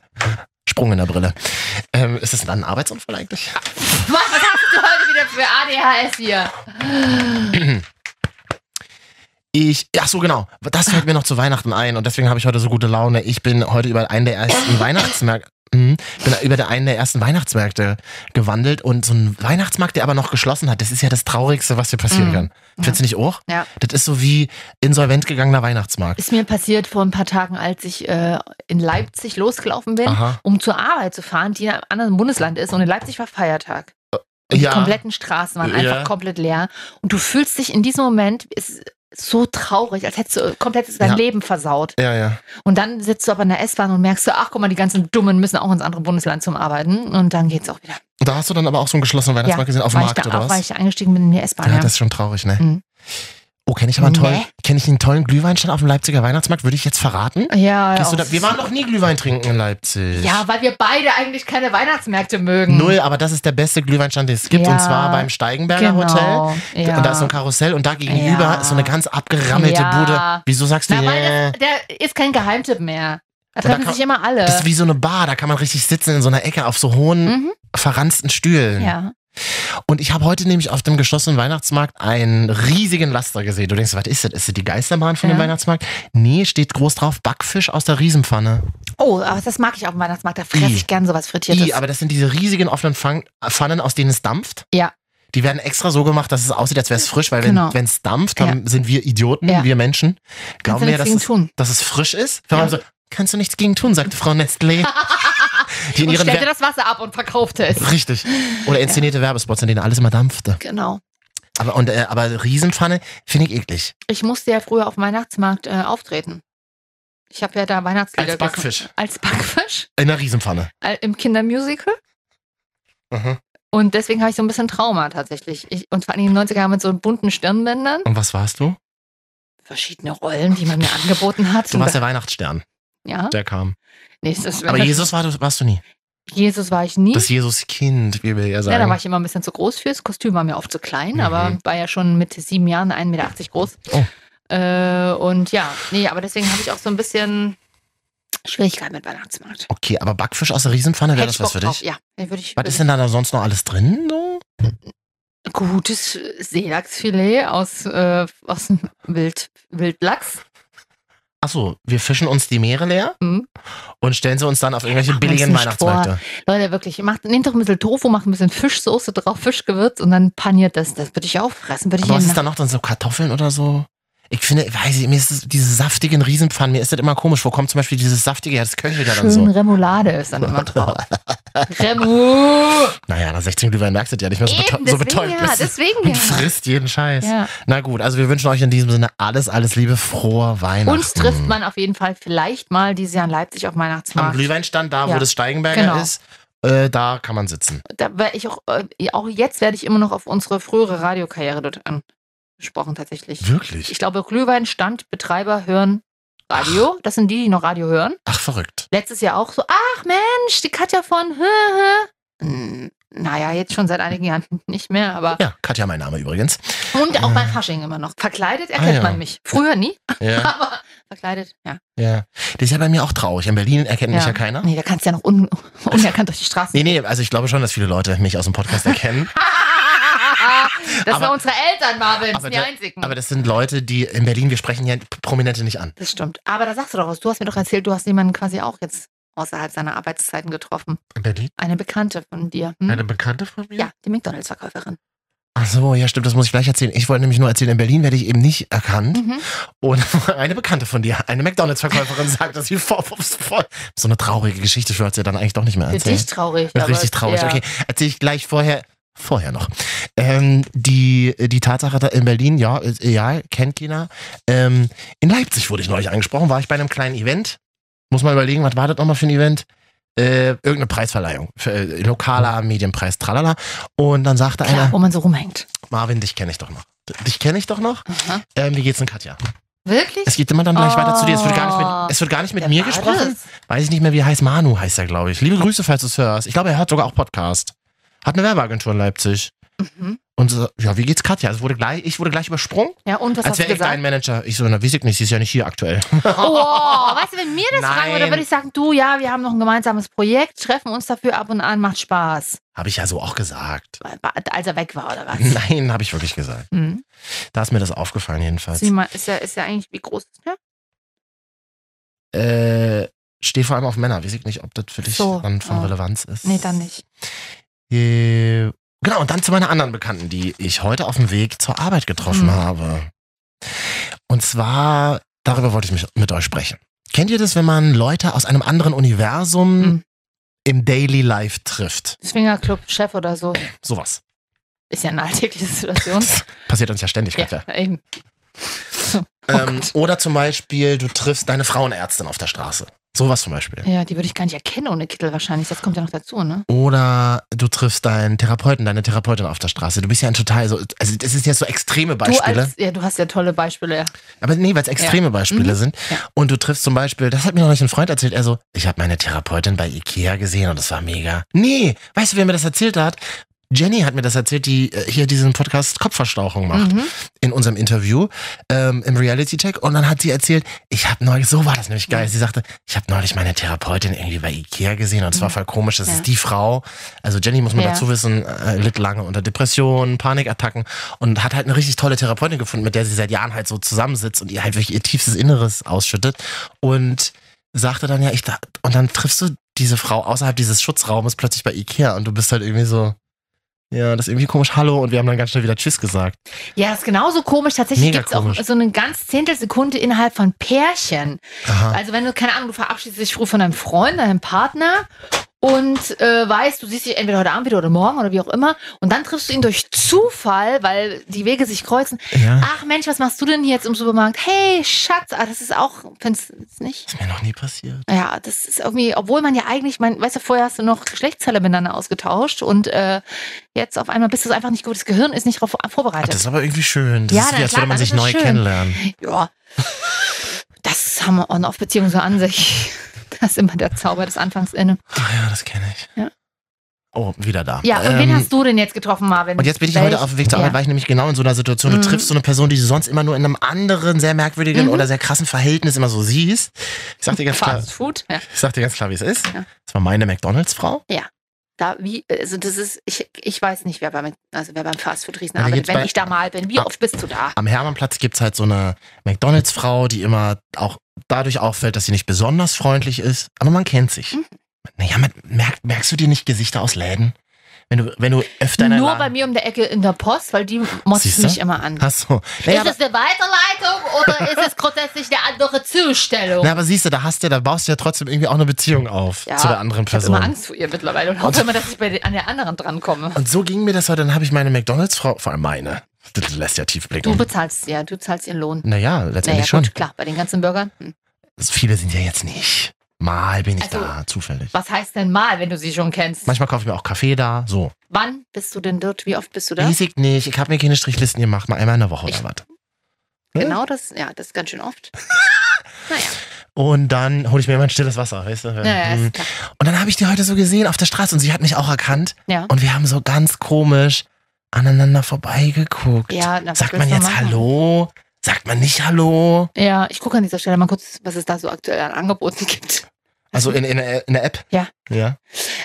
Sprung in der Brille. Ähm, ist das dann ein Arbeitsunfall eigentlich? Was, hast du heute wieder für ADHS hier? Ich, ach so genau, das fällt mir noch zu Weihnachten ein und deswegen habe ich heute so gute Laune. Ich bin heute über einen der ersten [LAUGHS] Weihnachtsmärkte, bin über der einen der ersten Weihnachtsmärkte gewandelt und so ein Weihnachtsmarkt, der aber noch geschlossen hat, das ist ja das Traurigste, was dir passieren Mhm. kann. Findest du nicht auch? Ja. Das ist so wie insolvent gegangener Weihnachtsmarkt. Ist mir passiert vor ein paar Tagen, als ich äh, in Leipzig losgelaufen bin, Aha. um zur Arbeit zu fahren, die in einem anderen Bundesland ist. Und in Leipzig war Feiertag. Und die Ja. kompletten Straßen waren Ja. einfach komplett leer. Und du fühlst dich in diesem Moment ist so traurig, als hättest du komplett dein Ja. Leben versaut. Ja, ja. Und dann sitzt du aber in der S-Bahn und merkst du, ach guck mal, die ganzen Dummen müssen auch ins andere Bundesland zum Arbeiten. Und dann geht's auch wieder. Und da hast du dann aber auch so einen geschlossenen Weihnachtsmarkt gesehen auf dem Markt ich da oder auch, weil was? ich eingestiegen bin in die S-Bahn. Ja, Ja, das ist schon traurig, ne? Mhm. Oh, kenne ich aber einen tollen, Nee. kenne ich einen tollen Glühweinstand auf dem Leipziger Weihnachtsmarkt? Würde ich jetzt verraten? ja, da, wir waren noch nie Glühwein trinken in Leipzig. ja, weil wir beide eigentlich keine Weihnachtsmärkte mögen. Null, aber das ist der beste Glühweinstand, den es gibt. Ja. Und zwar beim Steigenberger Genau, Hotel. ja. Und da ist so ein Karussell und da gegenüber Ja. ist so eine ganz abgerammelte Ja. Bude. Wieso sagst du, Na, ja? weil das, der ist kein Geheimtipp mehr. Da da treffen kann- sich immer alle. Das ist wie so eine Bar, da kann man richtig sitzen in so einer Ecke auf so hohen, mhm. verranzten Stühlen. Ja. Und ich habe heute nämlich auf dem geschlossenen Weihnachtsmarkt einen riesigen Laster gesehen. Du denkst, was ist das? Ist das die Geisterbahn von dem Ja. Weihnachtsmarkt? Nee, steht groß drauf, Backfisch aus der Riesenpfanne. Oh, aber das mag ich auf dem Weihnachtsmarkt. Da fresse ich gern sowas Frittiertes. I, aber das sind diese riesigen offenen Pfannen, aus denen es dampft. Ja. Die werden extra so gemacht, dass es aussieht, als wäre es frisch, weil Genau. wenn es dampft, dann sind wir Idioten, Ja. wir Menschen. Glauben wir, dass es, dass es frisch ist? Wenn Ja. man so, kannst du nichts gegen tun, sagte Frau Nestlé. [LAUGHS] die in Und ihren stellte Wer- das Wasser ab und verkaufte es. Richtig. Oder inszenierte Werbespots, in denen alles immer dampfte. Genau. Aber, und, äh, aber Riesenpfanne finde ich eklig. Ich musste ja früher auf dem Weihnachtsmarkt äh, auftreten. Ich habe ja da Weihnachtslieder Als Backfisch. gesungen. Als Backfisch. In der Riesenpfanne. Äh, Im Kindermusical. Mhm. Und deswegen habe ich so ein bisschen Trauma tatsächlich. Ich, und vor allem in den 90er Jahren mit so bunten Stirnbändern. Und was warst du? Verschiedene Rollen, die man mir angeboten hat. Du warst der Weihnachtsstern, ja. der kam. Nee, das Aber Jesus war, du- warst du nie. Jesus war ich nie. Das Jesuskind, wie wir ja ja, sagen. da war ich immer ein bisschen zu groß für. Das Kostüm war mir oft zu klein, Mhm. aber war ja schon mit sieben Jahren 1,80 Meter groß. Oh. Äh, und ja, nee, aber deswegen habe ich auch so ein bisschen Schwierigkeiten mit Weihnachtsmarkt. okay, aber Backfisch aus der Riesenpfanne, wäre das was für Bock drauf. dich? Ja, würde ich. Was ist denn da sonst noch alles drin? So? Gutes Seelachsfilet aus, äh, aus dem Wild, Wildlachs. Achso, wir fischen uns die Meere leer Mhm. und stellen sie uns dann auf irgendwelche wir billigen Weihnachtsmärkte. Leute, wirklich, macht, nehmt doch ein bisschen Tofu, macht ein bisschen Fischsoße drauf, Fischgewürz und dann paniert das. Das würde ich auffressen. Würde ich was ist da noch dann so Kartoffeln oder so? Ich finde, weiß ich, mir ist das, diese saftigen Riesenpfannen, mir ist das immer komisch. Wo kommt zum Beispiel dieses saftige, ja, das köchelt ja dann Schön so. Remoulade ist dann immer drauf. [LAUGHS] Remu! Naja, nach 16 Glühwein merkst du ja nicht mehr so, Eben, so deswegen betäubt ja, bist. deswegen und ja. frisst jeden Scheiß. Ja. Na gut, also wir wünschen euch in diesem Sinne alles, alles Liebe, frohe Weihnachten. Uns trifft man auf jeden Fall vielleicht mal dieses Jahr in Leipzig auf dem Am Weihnachtsmarkt. Glühweinstand, da wo Ja. das Steigenberger Genau. ist, äh, da kann man sitzen. Da ich auch, äh, auch jetzt werde ich immer noch auf unsere frühere Radiokarriere dort angesprochen tatsächlich. Wirklich? Ich glaube, Glühweinstand, Betreiber hören Radio. Das sind die, die noch Radio hören. Ach, verrückt. Letztes Jahr auch so, ach Mensch, die Katja von hö, hö. Naja, jetzt schon seit einigen Jahren [LAUGHS] nicht mehr, aber. Ja, Katja mein Name übrigens. Und auch beim Fasching immer noch. Verkleidet erkennt Ah, ja. man mich. Früher nie, [LAUGHS] Ja, aber verkleidet, ja. ja. Das ist ja bei mir auch traurig. In Berlin erkennt mich ja keiner. Nee, da kannst du ja noch un [LAUGHS] unerkannt durch die Straßen. Nee, nee, also ich glaube schon, dass viele Leute mich aus dem Podcast erkennen. Das Aber- sind unsere Eltern, Marvin. Das aber, sind die da, einzigen. aber das sind Leute, die in Berlin, wir sprechen ja Prominente nicht an. das stimmt. Aber da sagst du doch was. Du hast mir doch erzählt, du hast jemanden quasi auch jetzt außerhalb seiner Arbeitszeiten getroffen. In Berlin? Eine Bekannte von dir. Hm? Eine Bekannte von mir? Ja, die McDonalds-Verkäuferin. Ach so, ja, stimmt, das muss ich gleich erzählen. Ich wollte nämlich nur erzählen, in Berlin werde ich eben nicht erkannt. Mhm. Und [LAUGHS] eine Bekannte von dir, eine McDonalds-Verkäuferin, [LAUGHS] sagt, dass sie voll, voll, voll. So eine traurige Geschichte, ich wollte sie dann eigentlich doch nicht mehr erzählen. dich traurig. Das ist aber richtig traurig. ja. Okay, erzähle ich gleich vorher. Vorher noch. Ähm, die, die Tatsache da in Berlin, ja, ja, kennt keiner. Ähm, in Leipzig wurde ich neulich angesprochen, war ich bei einem kleinen Event. Muss mal überlegen, was war das nochmal für ein Event? Äh, irgendeine Preisverleihung. Für, äh, lokaler Medienpreis, tralala. Und dann sagte Klar, einer, wo man so rumhängt. Marvin, dich kenne ich doch noch. Dich kenne ich doch noch. Aha. Ähm, wie geht's denn Katja? Wirklich? Es geht immer dann gleich Oh. weiter zu dir. Es wird gar nicht mit, es wird gar nicht mit Wer mir gesprochen. das? Weiß ich nicht mehr, wie er heißt. Manu heißt er, glaube ich. Liebe Grüße, falls du es hörst. Ich glaube, er hört sogar auch Podcast. Hat eine Werbeagentur in Leipzig. Mhm. Und so, ja, wie geht's Katja? Also wurde gleich, ich wurde gleich übersprungen, Ja, und was als wäre ich dein? Manager. Ich so, na, weiß ich nicht, sie ist ja nicht hier aktuell. Oh, [LAUGHS] weißt du, wenn mir das fragen würde, Nein. würde ich sagen, du, ja, wir haben noch ein gemeinsames Projekt, treffen uns dafür ab und an, macht Spaß. Habe ich ja so auch gesagt. Als er weg war, oder was? [LAUGHS] Nein, habe ich wirklich gesagt. Mhm. Da ist mir das aufgefallen jedenfalls. Sieh mal, ist ja, ist ja eigentlich, wie groß ist der? Äh, steh vor allem auf Männer. Weiß ich nicht, ob das für dich So, dann von oh. Relevanz ist. Nee, dann nicht. Äh, Genau, und dann zu meiner anderen Bekannten, die ich heute auf dem Weg zur Arbeit getroffen Mhm. habe. Und zwar, darüber wollte ich mich mit euch sprechen. Kennt ihr das, wenn man Leute aus einem anderen Universum Mhm. im Daily Life trifft? Swingerclub-Chef oder so. Sowas. Ist ja eine alltägliche Situation. [LAUGHS] Passiert uns ja ständig, ja, Katja. eben. ähm, oder zum Beispiel, du triffst deine Frauenärztin auf der Straße. Sowas zum Beispiel. Ja, die würde ich gar nicht erkennen ohne Kittel wahrscheinlich. Das kommt ja noch dazu, ne? Oder du triffst deinen Therapeuten, deine Therapeutin auf der Straße. Du bist ja ein total so, also das ist jetzt so extreme Du, Beispiele. als, ja, du hast ja tolle Beispiele. ja. Aber nee, weil es extreme Beispiele Mhm. sind. Ja. Und du triffst zum Beispiel, das hat mir noch nicht ein Freund erzählt, er so, ich habe meine Therapeutin bei Ikea gesehen und das war mega. Nee, weißt du, wer mir das erzählt hat? Jenny hat mir das erzählt, die äh, hier diesen Podcast Kopfverstauchung macht Mhm. in unserem Interview ähm, im Reality Check und dann hat sie erzählt, ich habe neulich, so war das nämlich geil, sie sagte, ich habe neulich meine Therapeutin irgendwie bei Ikea gesehen und es war voll komisch, das Mhm. Ja. ist die Frau, also Jenny muss man Ja. dazu wissen, äh, litt lange unter Depressionen, Panikattacken und hat halt eine richtig tolle Therapeutin gefunden, mit der sie seit Jahren halt so zusammensitzt und ihr halt wirklich ihr tiefstes Inneres ausschüttet und sagte dann ja, ich da, und dann triffst du diese Frau außerhalb dieses Schutzraumes plötzlich bei Ikea und du bist halt irgendwie so, ja, das ist irgendwie komisch, hallo und wir haben dann ganz schnell wieder Tschüss gesagt. Ja, das ist genauso komisch. Tatsächlich Mega gibt es auch so eine ganz Zehntelsekunde innerhalb von Pärchen. Aha. Also wenn du, keine Ahnung, du verabschiedest dich früh von deinem Freund, deinem Partner und äh, weißt, du siehst dich entweder heute Abend wieder oder morgen oder wie auch immer und dann triffst du ihn durch Zufall, weil die Wege sich kreuzen. Ja, Ach Mensch, was machst du denn hier jetzt im Supermarkt? Hey, Schatz, ah, das ist auch, findest du das nicht? ist mir noch nie passiert. Ja, das ist irgendwie, obwohl man ja eigentlich, mein, weißt du, vorher hast du noch Geschlechtsteile miteinander ausgetauscht und äh, jetzt auf einmal bist du einfach nicht gut. Das Gehirn ist nicht darauf Ach, vorbereitet. das ist aber irgendwie schön. Das Ja, ist wie, als klar, würde man das sich neu schön. kennenlernen. Ja, [LAUGHS] das haben wir On-Off-Beziehungen so an sich. [LAUGHS] Das ist immer der Zauber des Anfangs inne. Ach ja, das kenne ich. Ja. Oh, wieder da. Ja, und Ähm, wen hast du denn jetzt getroffen, Marvin? Und jetzt bin ich Welch- heute auf dem Weg zur Arbeit, ja. war ich nämlich genau in so einer Situation. Du Mhm. triffst so eine Person, die du sonst immer nur in einem anderen, sehr merkwürdigen Mhm. oder sehr krassen Verhältnis immer so siehst. Ich sag dir ganz klar, Fast Food. Ja. ich sag dir ganz klar, wie es ist. Ja. Das war meine McDonalds-Frau. Da, wie, also das ist, ich, ich weiß nicht, wer beim, also wer beim Fastfood-Riesen Ja, arbeitet, wenn bei- ich da mal bin. Wie Ah. oft bist du da? Am Hermannplatz gibt's halt so eine McDonalds-Frau, die immer auch dadurch auffällt, dass sie nicht besonders freundlich ist. Aber man kennt sich. Mhm. Naja, man, merk, merkst du dir nicht Gesichter aus Läden? Wenn du, wenn du öfter in Nur Laden- bei mir um der Ecke in der Post, weil die motzt mich immer an. Ach so. Naja, ist es eine Weiterleitung oder ist es grundsätzlich eine andere Zustellung? Na, aber siehst du, da hast du, da baust du ja trotzdem irgendwie auch eine Beziehung auf Ja, zu der anderen ich habe immer Person. Angst vor ihr mittlerweile und hoffe immer, dass ich bei den, an der anderen drankomme. Und so ging mir das heute, dann habe ich meine McDonalds-Frau, vor allem meine, das lässt ja tief Du blicken. bezahlst ja, du zahlst ihren Lohn. Naja, letztendlich Naja, schon. gut, klar, bei den ganzen Burgern. Hm. Viele sind ja jetzt nicht. Mal bin ich Also- da, zufällig. Was heißt denn mal, wenn du sie schon kennst? Manchmal kaufe ich mir auch Kaffee da, so. Wann bist du denn dort? Wie oft bist du da? Riesig nicht, ich habe mir keine Strichlisten gemacht, mal einmal in der Woche oder was. Genau das, ja, das ist ganz schön oft. [LAUGHS] Naja. Und dann hole ich mir immer ein stilles Wasser, weißt du? Ja, Mhm. Und dann habe ich die heute so gesehen auf der Straße und sie hat mich auch erkannt. Ja. Und wir haben so ganz komisch aneinander vorbeigeguckt. Ja, na, Sagt man jetzt machen? Hallo? Sagt man nicht Hallo? Ja, ich gucke an dieser Stelle mal kurz, was es da so aktuell an Angeboten [LAUGHS] gibt. Also in, in, der- in der App? Ja. Ja.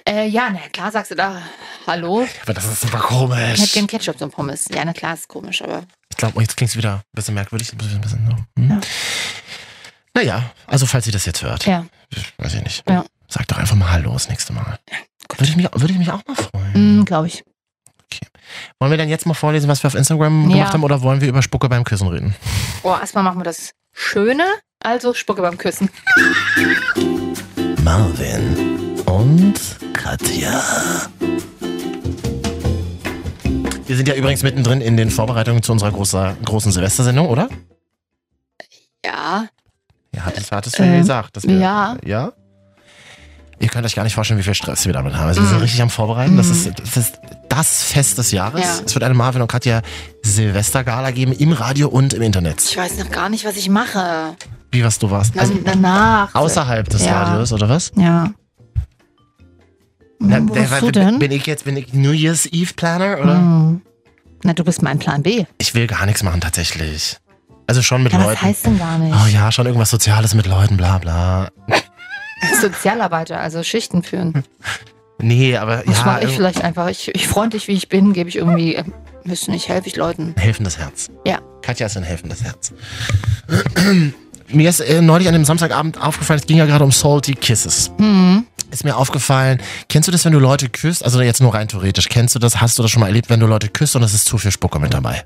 Äh, ja, na klar sagst du da Hallo. Aber das ist super Ich hätte komisch. gern Ketchup zum Pommes. Ja, na klar, ist komisch, aber Ich glaube, jetzt klingt es wieder ein bisschen merkwürdig. Ein bisschen, so. Hm? Ja. Naja, also falls sie das jetzt hört. ja. Weiß ich nicht. Ja. Sag doch einfach mal Hallo das nächste Mal. Würde ich mich, würde ich mich auch mal freuen. Mm, Glaube ich. Wollen wir dann jetzt mal vorlesen, was wir auf Instagram Ja. gemacht haben, oder wollen wir über Spucke beim Küssen reden? Oh, erstmal machen wir das Schöne, also Spucke beim Küssen. [LAUGHS] Marvin und Katja. Wir sind ja übrigens mittendrin in den Vorbereitungen zu unserer großer, großen Silvestersendung, oder? Ja. Ja, hattest, hattest du ja Ähm, gesagt. Dass wir, ja. Ja? Ihr könnt euch gar nicht vorstellen, wie viel Stress wir damit haben. Also wir sind Mm. richtig am Vorbereiten. Das, ist, das ist das Fest des Jahres. Ja. Es wird eine Marvin und Katja Silvestergala geben im Radio und im Internet. Ich weiß noch gar nicht, was ich mache. Wie was du warst. Also danach. außerhalb des Ja. Radios, oder was? Ja. Na, Wo bist wer- du denn? Bin ich jetzt bin ich New Year's Eve Planner, oder? Hm. Na, du bist mein Plan B. Ich will gar nichts machen tatsächlich. Also schon mit Ja, was Leuten. heißt denn gar nicht? Oh ja, schon irgendwas Soziales mit Leuten, bla bla. [LAUGHS] Sozialarbeiter, also Schichten führen. Nee, aber Das ja, mache ich vielleicht einfach. Ich, ich freundlich wie ich bin, gebe ich irgendwie, äh, ihr nicht, helfe ich Leuten. helfendes Herz. Ja. Katja ist ein helfendes Herz. Mir ist äh, neulich an dem Samstagabend aufgefallen, es ging ja gerade um Salty Kisses. Hm. Ist mir aufgefallen, kennst du das, wenn du Leute küsst? Also jetzt nur rein theoretisch. Kennst du das, hast du das schon mal erlebt, wenn du Leute küsst und es ist zu viel Spucke mit dabei?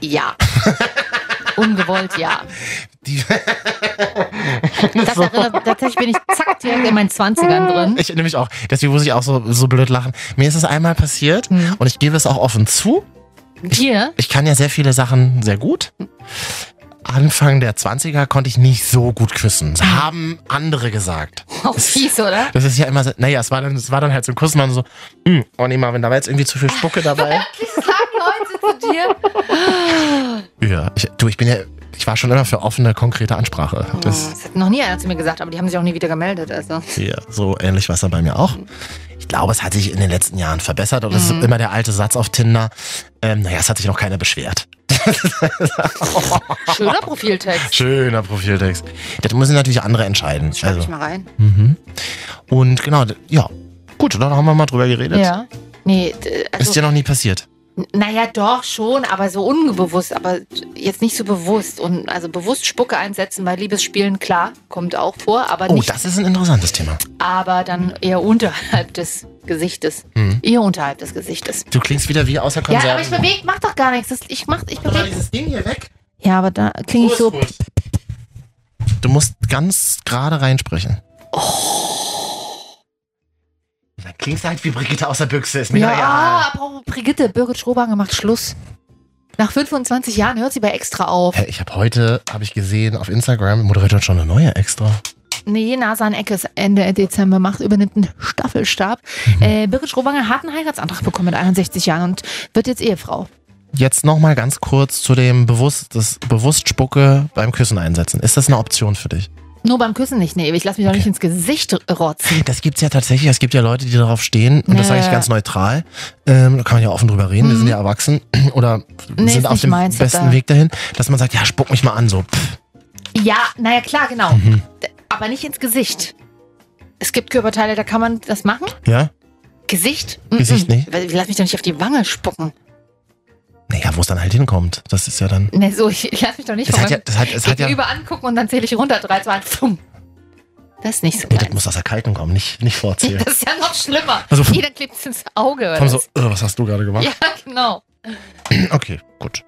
Ja. [LAUGHS] Ungewollt, ja. Die, Das [LAUGHS] erinnert, tatsächlich bin ich zack direkt in meinen 20ern [LAUGHS] drin. ich nämlich auch. Deswegen muss ich auch so, so blöd lachen. Mir ist es einmal passiert Hm. und ich gebe es auch offen zu. Dir? Ich kann ja sehr viele Sachen sehr gut. Anfang der 20er konnte ich nicht so gut küssen. Das haben andere gesagt. [LAUGHS] Auch fies, oder? Das ist ja immer so, naja, es war dann, es war dann halt so ein Kuss, man so, hm, oh nee, Marvin, da war jetzt irgendwie zu viel Spucke [LAUGHS] dabei. Sagen Leute zu dir? [GASPS] ja, ich, du, ich bin ja, ich war schon immer für offene, konkrete Ansprache. Oh, Das, das hat noch nie einer zu mir gesagt, aber die haben sich auch nie wieder gemeldet. Also. ja, so ähnlich war es dann bei mir auch. Ich glaube, es hat sich in den letzten Jahren verbessert und es Mhm. ist immer der alte Satz auf Tinder, ähm, naja, es hat sich noch keiner beschwert. [LAUGHS] Schöner Profiltext. Schöner Profiltext. Das müssen natürlich andere entscheiden. Schreib Also, ich mal rein. mhm. Und genau, ja. Gut, dann haben wir mal drüber geredet. Ja. Nee, d- Ist also, dir noch nie passiert? Naja, doch schon, aber so unbewusst, aber jetzt nicht so bewusst. Und also bewusst Spucke einsetzen bei Liebesspielen, klar, kommt auch vor, aber Oh, nicht, das ist ein interessantes Thema. aber dann eher unterhalb des Gesichtes. Mhm. Eher unterhalb des Gesichtes. Du klingst wieder wie außer Ja, Konserven. aber ich bewege, mach doch gar nichts. Das, ich mach, ich bewege. dieses Ding hier weg. Ja, aber da klinge ich so. gut. Du musst ganz gerade reinsprechen. Oh. Dann klingst du halt wie Brigitte aus der Büchse. Ist mir Ja, egal. aber Brigitte, Birgit Schrobanger macht Schluss. Nach 25 Jahren hört sie bei Extra auf. Hä, Ich habe heute, habe ich gesehen, auf Instagram, moderiert schon eine neue extra. Nee, Nasa an Eckes Ende Dezember macht, übernimmt einen Staffelstab. Mhm. Äh, Birgit Schrobanger hat einen Heiratsantrag bekommen mit 61 Jahren und wird jetzt Ehefrau. Jetzt nochmal ganz kurz zu dem bewusst, das bewusst Spucke beim Küssen einsetzen. Ist das eine Option für dich? Nur beim Küssen nicht, nee. Ich lasse mich doch nicht ins Gesicht rotzen. Das gibt's ja tatsächlich. Es gibt ja Leute, die darauf stehen. Und das sage ich ganz neutral. Ähm, da kann man ja offen drüber reden. Wir Mhm. sind ja erwachsen. [CLEARS THROAT] Oder Nee, sind auf dem meins, besten da- Weg dahin, dass man sagt, ja, spuck mich mal an. So, pff. Ja, naja, klar, genau. Mhm. Aber nicht ins Gesicht. Es gibt Körperteile, da kann man das machen. Ja? Gesicht? Gesicht Mm-mm. nicht? Lass mich doch nicht auf die Wange spucken. Naja, wo es dann halt hinkommt. Das ist ja dann. Nee, so, ich, ich lass mich doch nicht Es von hat ja, das hat, es hat ja, angucken und dann zähle ich runter. 3, 2, 1, pum. Das ist nicht so nee, das muss aus der Kalten kommen, nicht, nicht vorzählen. [LAUGHS] Das ist ja noch schlimmer. Also vom- Jeder klebt es ins Auge. Oder so, was? äh, was hast du gerade gemacht? Ja, genau. [CLEARS THROAT] Okay, gut.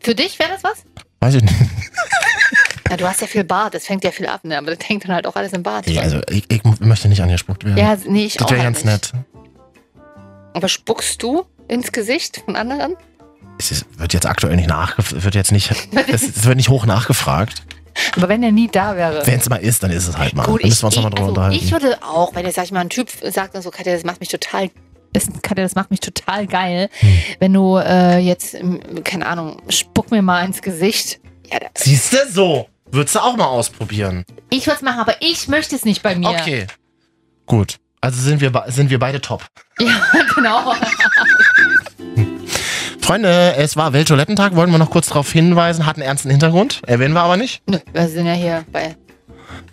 Für dich wäre das was? Weiß ich nicht. [LAUGHS] [LAUGHS] Ja, du hast ja viel Bart, das fängt ja viel ab, ne? aber das hängt dann halt auch alles im Bart. Nee, also ich, ich möchte nicht angespuckt werden. ja, nee, ich das auch wäre halt ganz nicht. nett. Aber spuckst du ins Gesicht von anderen? Es wird jetzt aktuell nicht nachgefragt, wird jetzt nicht, es, wird nicht hoch nachgefragt. Aber wenn er nie da wäre. Wenn es mal ist, dann ist es halt mal. Gut, dann müssen wir uns ich, nochmal drüber also unterhalten. ich würde auch, wenn jetzt, sag ich mal, ein Typ sagt dann so, Katja, das macht mich total, das, Katja, das macht mich total geil, Hm. wenn du äh, jetzt, ähm, keine Ahnung, spuck mir mal ins Gesicht. Ja, Siehst du so? Würdest du auch mal ausprobieren? Ich würde es machen, aber ich möchte es nicht bei mir. Okay. Gut. Also sind wir, sind wir beide top. Ja, [LAUGHS] genau. [LAUGHS] Freunde, es war Welttoilettentag, wollten wir noch kurz darauf hinweisen, hat einen ernsten Hintergrund, erwähnen wir aber nicht. Nö, wir sind ja hier bei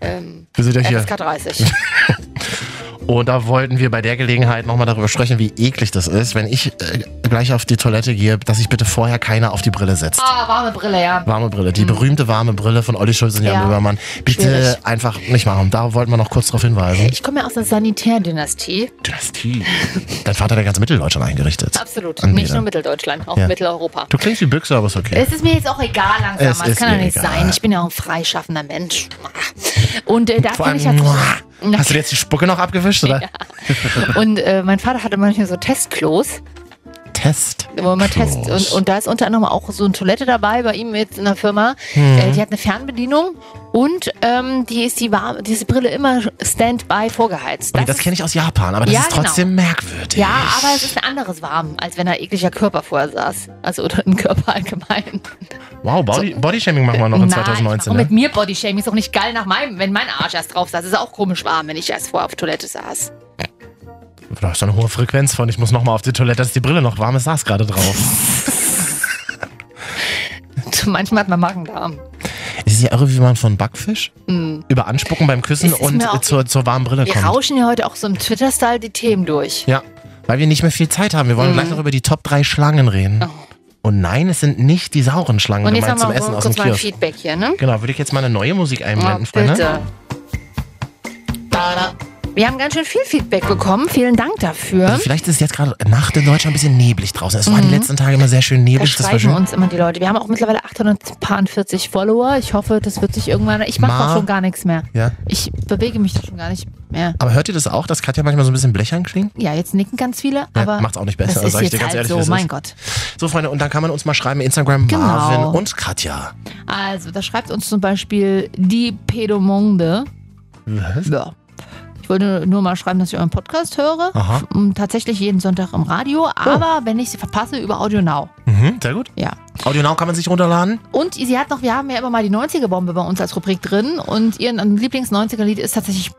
ähm, Wir sind ja hier. FSK 30. [LAUGHS] Und da wollten wir bei der Gelegenheit nochmal darüber sprechen, wie eklig das ist, wenn ich äh, gleich auf die Toilette gehe, dass sich bitte vorher keiner auf die Brille setzt. Ah, warme Brille, ja. Warme Brille, die berühmte warme Brille von Olli Schulz und Jan Ja. Böhmermann. Bitte Schwierig. einfach nicht machen. Da wollten wir noch kurz darauf hinweisen. Ich komme ja aus der Sanitärdynastie. Dynastie. Dein Vater hat ja ganz Mitteldeutschland eingerichtet. Absolut. Anbieter. Nicht nur Mitteldeutschland, auch Ja. Mitteleuropa. Du klingst wie Büchse, aber ist okay. Es ist mir jetzt auch egal langsam. Es Es, ist kann ja mir nicht egal. sein. Ich bin ja auch ein freischaffender Mensch. Und äh, da kann ich halt. Hast du jetzt die Spucke noch abgewischt, oder? Und äh, mein Vater hatte manchmal so Testklos, Test. wo man testet. Und, und da ist unter anderem auch so eine Toilette dabei bei ihm jetzt in der Firma. Äh, die hat eine Fernbedienung und ähm, die ist die warme, diese Brille immer Standby vorgeheizt. Okay, das kenne ich aus Japan, aber das Ja, ist trotzdem merkwürdig. Ja, aber es ist ein anderes warm, als wenn da ekliger Körper vorher saß. Also oder ein Körper allgemein. Wow, Body, Bodyshaming machen wir noch in Nein, 2019. Und Ne? mit mir Bodyshaming ist doch nicht geil nach meinem, wenn mein Arsch erst drauf saß. Ist auch komisch warm, wenn ich erst vorher auf Toilette saß. Du hast eine hohe Frequenz von, ich muss nochmal auf die Toilette, dass die Brille noch warm ist, saß gerade drauf. [LAUGHS] Manchmal hat man Magen-Darm. Es ist ja irre, wie man von Backfisch über Anspucken beim Küssen ist und zur, zur warmen Brille Wir kommt. rauschen ja heute auch so im Twitter-Style die Themen durch. Ja, weil wir nicht mehr viel Zeit haben. Wir wollen gleich noch über die Top 3 Schlangen reden. Und nein, es sind nicht die sauren Schlangen. Und jetzt gemeint haben zum wir Essen aus dem kurz mal ein Kiosk. Feedback hier, ne? Genau, würde ich jetzt mal eine neue Musik einblenden, Freunde? bitte. Wir haben ganz schön viel Feedback bekommen. Vielen Dank dafür. Also vielleicht ist es jetzt gerade Nacht in Deutschland ein bisschen neblig draußen. Es war die letzten Tage immer sehr schön Mhm. Da neblig. Das war schreiben schön. uns immer die Leute. Wir haben auch mittlerweile 840 Follower. Ich hoffe, das wird sich irgendwann. Ich mache Ma- auch schon gar nichts mehr. Ja. Ich bewege mich da schon gar nicht mehr. Aber hört ihr das auch, dass Katja manchmal so ein bisschen blechern klingt? Ja, jetzt nicken ganz viele, aber macht's auch nicht besser, Das ist sag ich dir ganz halt ehrlich, so, mein. Gott. So, Freunde, und dann kann man uns mal schreiben, Instagram Genau. Marvin und Katja. Also, da schreibt uns zum Beispiel die Pedomonde. Was? Ja. Ich wollte nur mal schreiben, dass ich euren Podcast höre. Aha. Tatsächlich jeden Sonntag im Radio, aber wenn ich sie verpasse, über Audio Now. Mhm, sehr gut. Ja. Audio Now kann man sich runterladen. Und sie hat noch, wir haben ja immer mal die 90er-Bombe bei uns als Rubrik drin und ihr Lieblings-90er-Lied ist tatsächlich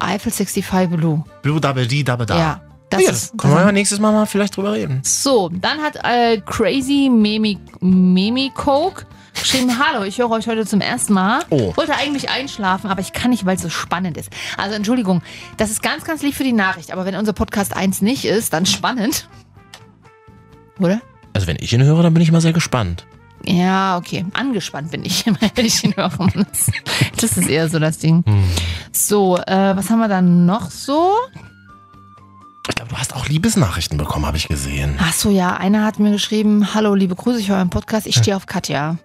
Eiffel 65 Blue. Blue Double D Double Da. Ja. Das ja, ist, können wir ja nächstes Mal mal vielleicht drüber reden. So, dann hat äh, Crazy Memi, Memi Coke geschrieben, hallo, ich höre euch heute zum ersten Mal. Oh. Wollte eigentlich einschlafen, aber ich kann nicht, weil es so spannend ist. Also Entschuldigung, das ist ganz, ganz lieb für die Nachricht, aber wenn unser Podcast 1 nicht ist, dann spannend. Oder? Also wenn ich ihn höre, dann bin ich mal sehr gespannt. Ja, okay. Angespannt bin ich, [LAUGHS] wenn ich ihn höre. Das, das ist eher so das Ding. Hm. So, äh, was haben wir dann noch so? Ich glaube, du hast auch Liebesnachrichten bekommen, habe ich gesehen. Ach so, ja, einer hat mir geschrieben, hallo, liebe Grüße, ich höre einen Podcast, ich stehe auf Katja.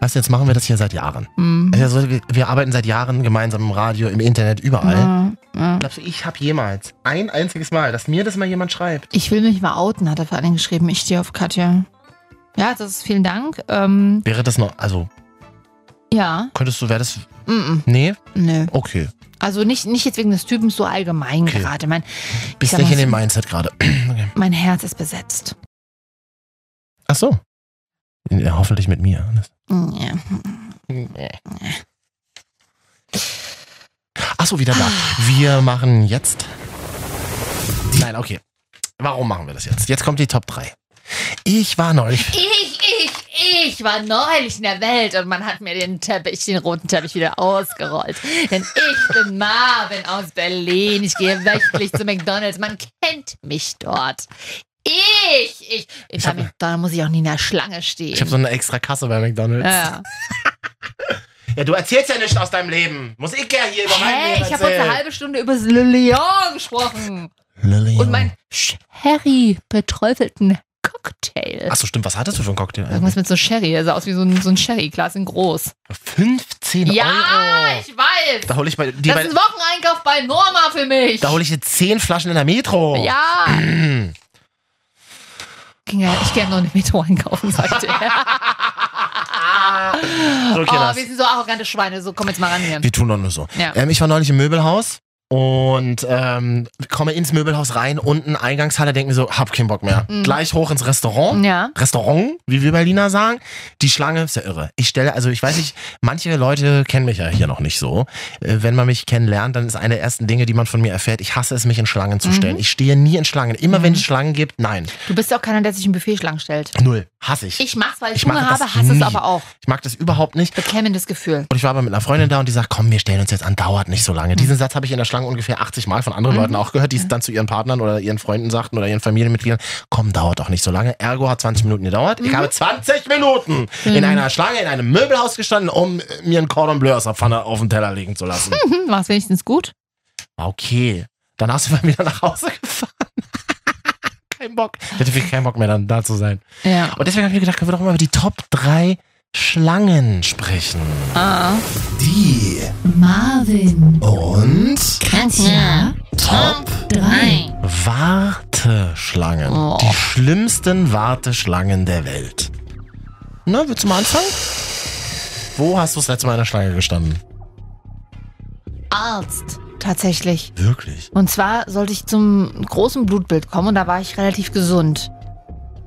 Weißt du, jetzt machen wir das hier seit Jahren. Hm. Es ist ja so, wir, wir arbeiten seit Jahren gemeinsam im Radio, im Internet, überall. Ja, ja. Glaubst du, ich habe jemals ein einziges Mal, dass mir das mal jemand schreibt? Ich will mich mal outen, hat er vor allen Dingen geschrieben. Ich stehe auf Katja. Ja, das ist vielen Dank. Ähm, Wäre das noch, also ja, könntest du, wäre das, mm -mm, nee? nö. Okay. Also nicht, nicht jetzt wegen des Typens so allgemein Okay. gerade. Mein, Bist nicht in dem Mindset gerade. [CLEARS THROAT] okay. mein Herz ist besetzt. Ach so. Ja, hoffentlich mit mir. Ja. Ach so, wieder da. Wir machen jetzt. Nein, okay. Warum machen wir das jetzt? Jetzt kommt die Top 3. Ich war neulich. Ich, ich, ich war neulich in der Welt und man hat mir den Teppich, den roten Teppich wieder ausgerollt. Denn ich bin Marvin aus Berlin. Ich gehe wöchentlich zu McDonalds. Man kennt mich dort. Ich, ich. Ich hab- da muss ich auch nie in der Schlange stehen. Ich habe so eine extra Kasse bei McDonalds. ja. [LAUGHS] Ja, du erzählst ja nicht aus deinem Leben. Muss ich ja hier über mein Hey, Leben ich habe heute eine halbe Stunde über das Le Lion gesprochen. Lillian. Und mein Sherry beträufelten Cocktail. Ach so, stimmt. Was hattest du für einen Cocktail? Irgendwas eigentlich? mit so Sherry. Er sah aus wie so ein, so ein Sherry-Glas in groß. 15 Ja, Euro. ich weiß. Da hole ich bei, die Das bei, ist ein Wocheneinkauf bei Norma für mich. da hole ich jetzt 10 Flaschen in der Metro. Ja. [CLEARS THROAT] Ging ja, ich gerne noch eine Metro einkaufen, sagte er. [LAUGHS] So, oh, wir sind so arrogante Schweine. So, komm jetzt mal ran hier. Wir tun doch nur so. Ja. Ähm, ich war neulich im Möbelhaus. Und ähm, komme ins Möbelhaus rein, unten Eingangshalle, denke mir so, hab keinen Bock mehr. Mhm. Gleich hoch ins Restaurant. Ja. Restaurant, wie wir Berliner sagen. Die Schlange ist ja irre. Ich stelle, also ich weiß nicht, manche Leute kennen mich ja hier noch nicht so. Äh, Wenn man mich kennenlernt, dann ist eine der ersten Dinge, die man von mir erfährt, ich hasse es, mich in Schlangen zu stellen. Ich stehe nie in Schlangen. Immer wenn es Schlangen gibt, nein. Du bist ja auch keiner, der sich in Buffetschlangen stellt. Null. Hasse ich. Ich mach's, weil ich, Ich Hunger habe, hasse es nie. aber auch. Ich mag das überhaupt nicht. Bekämmendes Gefühl. Und ich war aber mit einer Freundin da und die sagt, komm, wir stellen uns jetzt an, dauert nicht so lange. Diesen Satz habe ich in der Schlange ungefähr 80 Mal von anderen Leuten auch gehört, die es dann zu ihren Partnern oder ihren Freunden sagten oder ihren Familienmitgliedern, komm, dauert doch nicht so lange. Ergo hat 20 Minuten gedauert. Ich habe 20 Minuten in einer Schlange in einem Möbelhaus gestanden, um mir ein Cordon Bleu aus der Pfanne auf den Teller legen zu lassen. Hm, [LAUGHS] war's wenigstens gut? War okay. Danach sind wir wieder nach Hause gefahren. Kein Bock. Ich hatte wirklich keinen Bock mehr, dann da zu sein. Ja. Und deswegen habe ich mir gedacht, können wir doch mal über die Top 3 Schlangen sprechen. Ah. Die Marvin, und Katja, Top 3. Warteschlangen. Oh. Die schlimmsten Warteschlangen der Welt. Na, willst du mal anfangen? Wo hast du das letzte Mal in der Schlange gestanden? Arzt. Tatsächlich. Wirklich? Und zwar sollte ich zum großen Blutbild kommen und da war ich relativ gesund.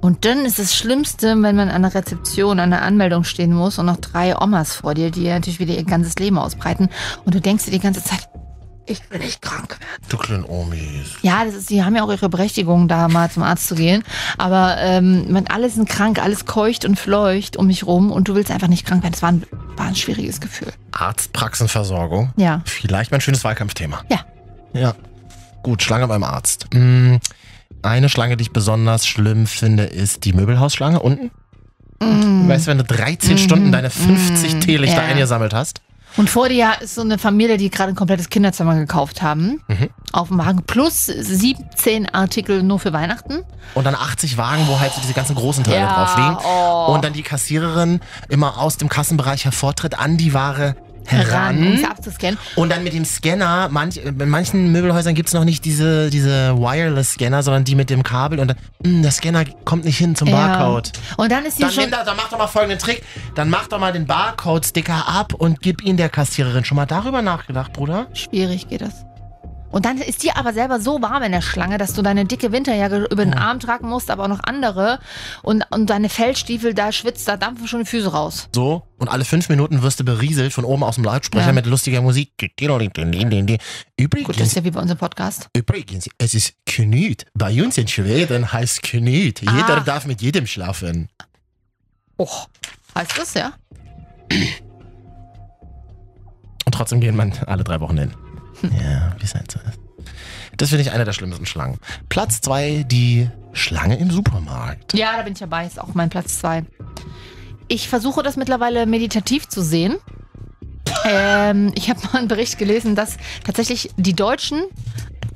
Und dann ist das Schlimmste, wenn man an der Rezeption, an der Anmeldung stehen muss und noch drei Omas vor dir, die natürlich wieder ihr ganzes Leben ausbreiten. Und du denkst dir die ganze Zeit, ich will nicht krank werden. Du kleinen Omis. Ja, das ist, die haben ja auch ihre Berechtigung, da mal zum Arzt zu gehen. Aber ähm, man, alle sind krank, alles keucht und fleucht um mich rum und du willst einfach nicht krank werden. Das war ein, war ein schwieriges Gefühl. Arztpraxenversorgung. Ja. Vielleicht mein schönes Wahlkampfthema. Ja. Ja. Gut, Schlange beim Arzt. Mm, Eine Schlange, die ich besonders schlimm finde, ist die Möbelhausschlange unten. Weißt du, wenn du 13 Stunden deine 50 Mm, Teelichter ja. eingesammelt hast? Und vor dir ist so eine Familie, die gerade ein komplettes Kinderzimmer gekauft haben. Mhm. Auf dem Wagen. Plus 17 Artikel nur für Weihnachten. Und dann 80 Wagen, wo halt so diese ganzen großen Teile Ja, drauf liegen. oh. Und dann die Kassiererin immer aus dem Kassenbereich hervortritt, an die Ware Heran, um abzuscannen. Und dann mit dem Scanner, manch, in manchen Möbelhäusern gibt es noch nicht diese, diese Wireless-Scanner, sondern die mit dem Kabel. Und dann, mh, der Scanner kommt nicht hin zum Ja. Barcode. Und dann ist die Dann, schon. da, dann mach doch mal folgenden Trick. Dann mach doch mal den Barcode-Sticker ab und gib ihn der Kassiererin. Schon mal darüber nachgedacht, Bruder? Schwierig geht das. Und dann ist dir aber selber so warm in der Schlange, dass du deine dicke Winterjacke über den Arm tragen musst, aber auch noch andere. Und, und deine Feldstiefel, da schwitzt, da dampfen schon die Füße raus. So. Und alle fünf Minuten wirst du berieselt von oben aus dem Lautsprecher Ja. mit lustiger Musik. Übrigens, Gut, das ist ja wie bei unserem Podcast. Übrigens, es ist Knut. Bei uns in Schweden heißt Knut. Jeder Ah. darf mit jedem schlafen. Oh, heißt das, ja? Und trotzdem gehen man alle drei Wochen hin. Ja, wie es halt so ist. Das finde ich eine der schlimmsten Schlangen. Platz zwei, die Schlange im Supermarkt. Ja, da bin ich dabei. Ist auch mein Platz zwei. Ich versuche das mittlerweile meditativ zu sehen. Ähm, ich habe mal einen Bericht gelesen, dass tatsächlich die Deutschen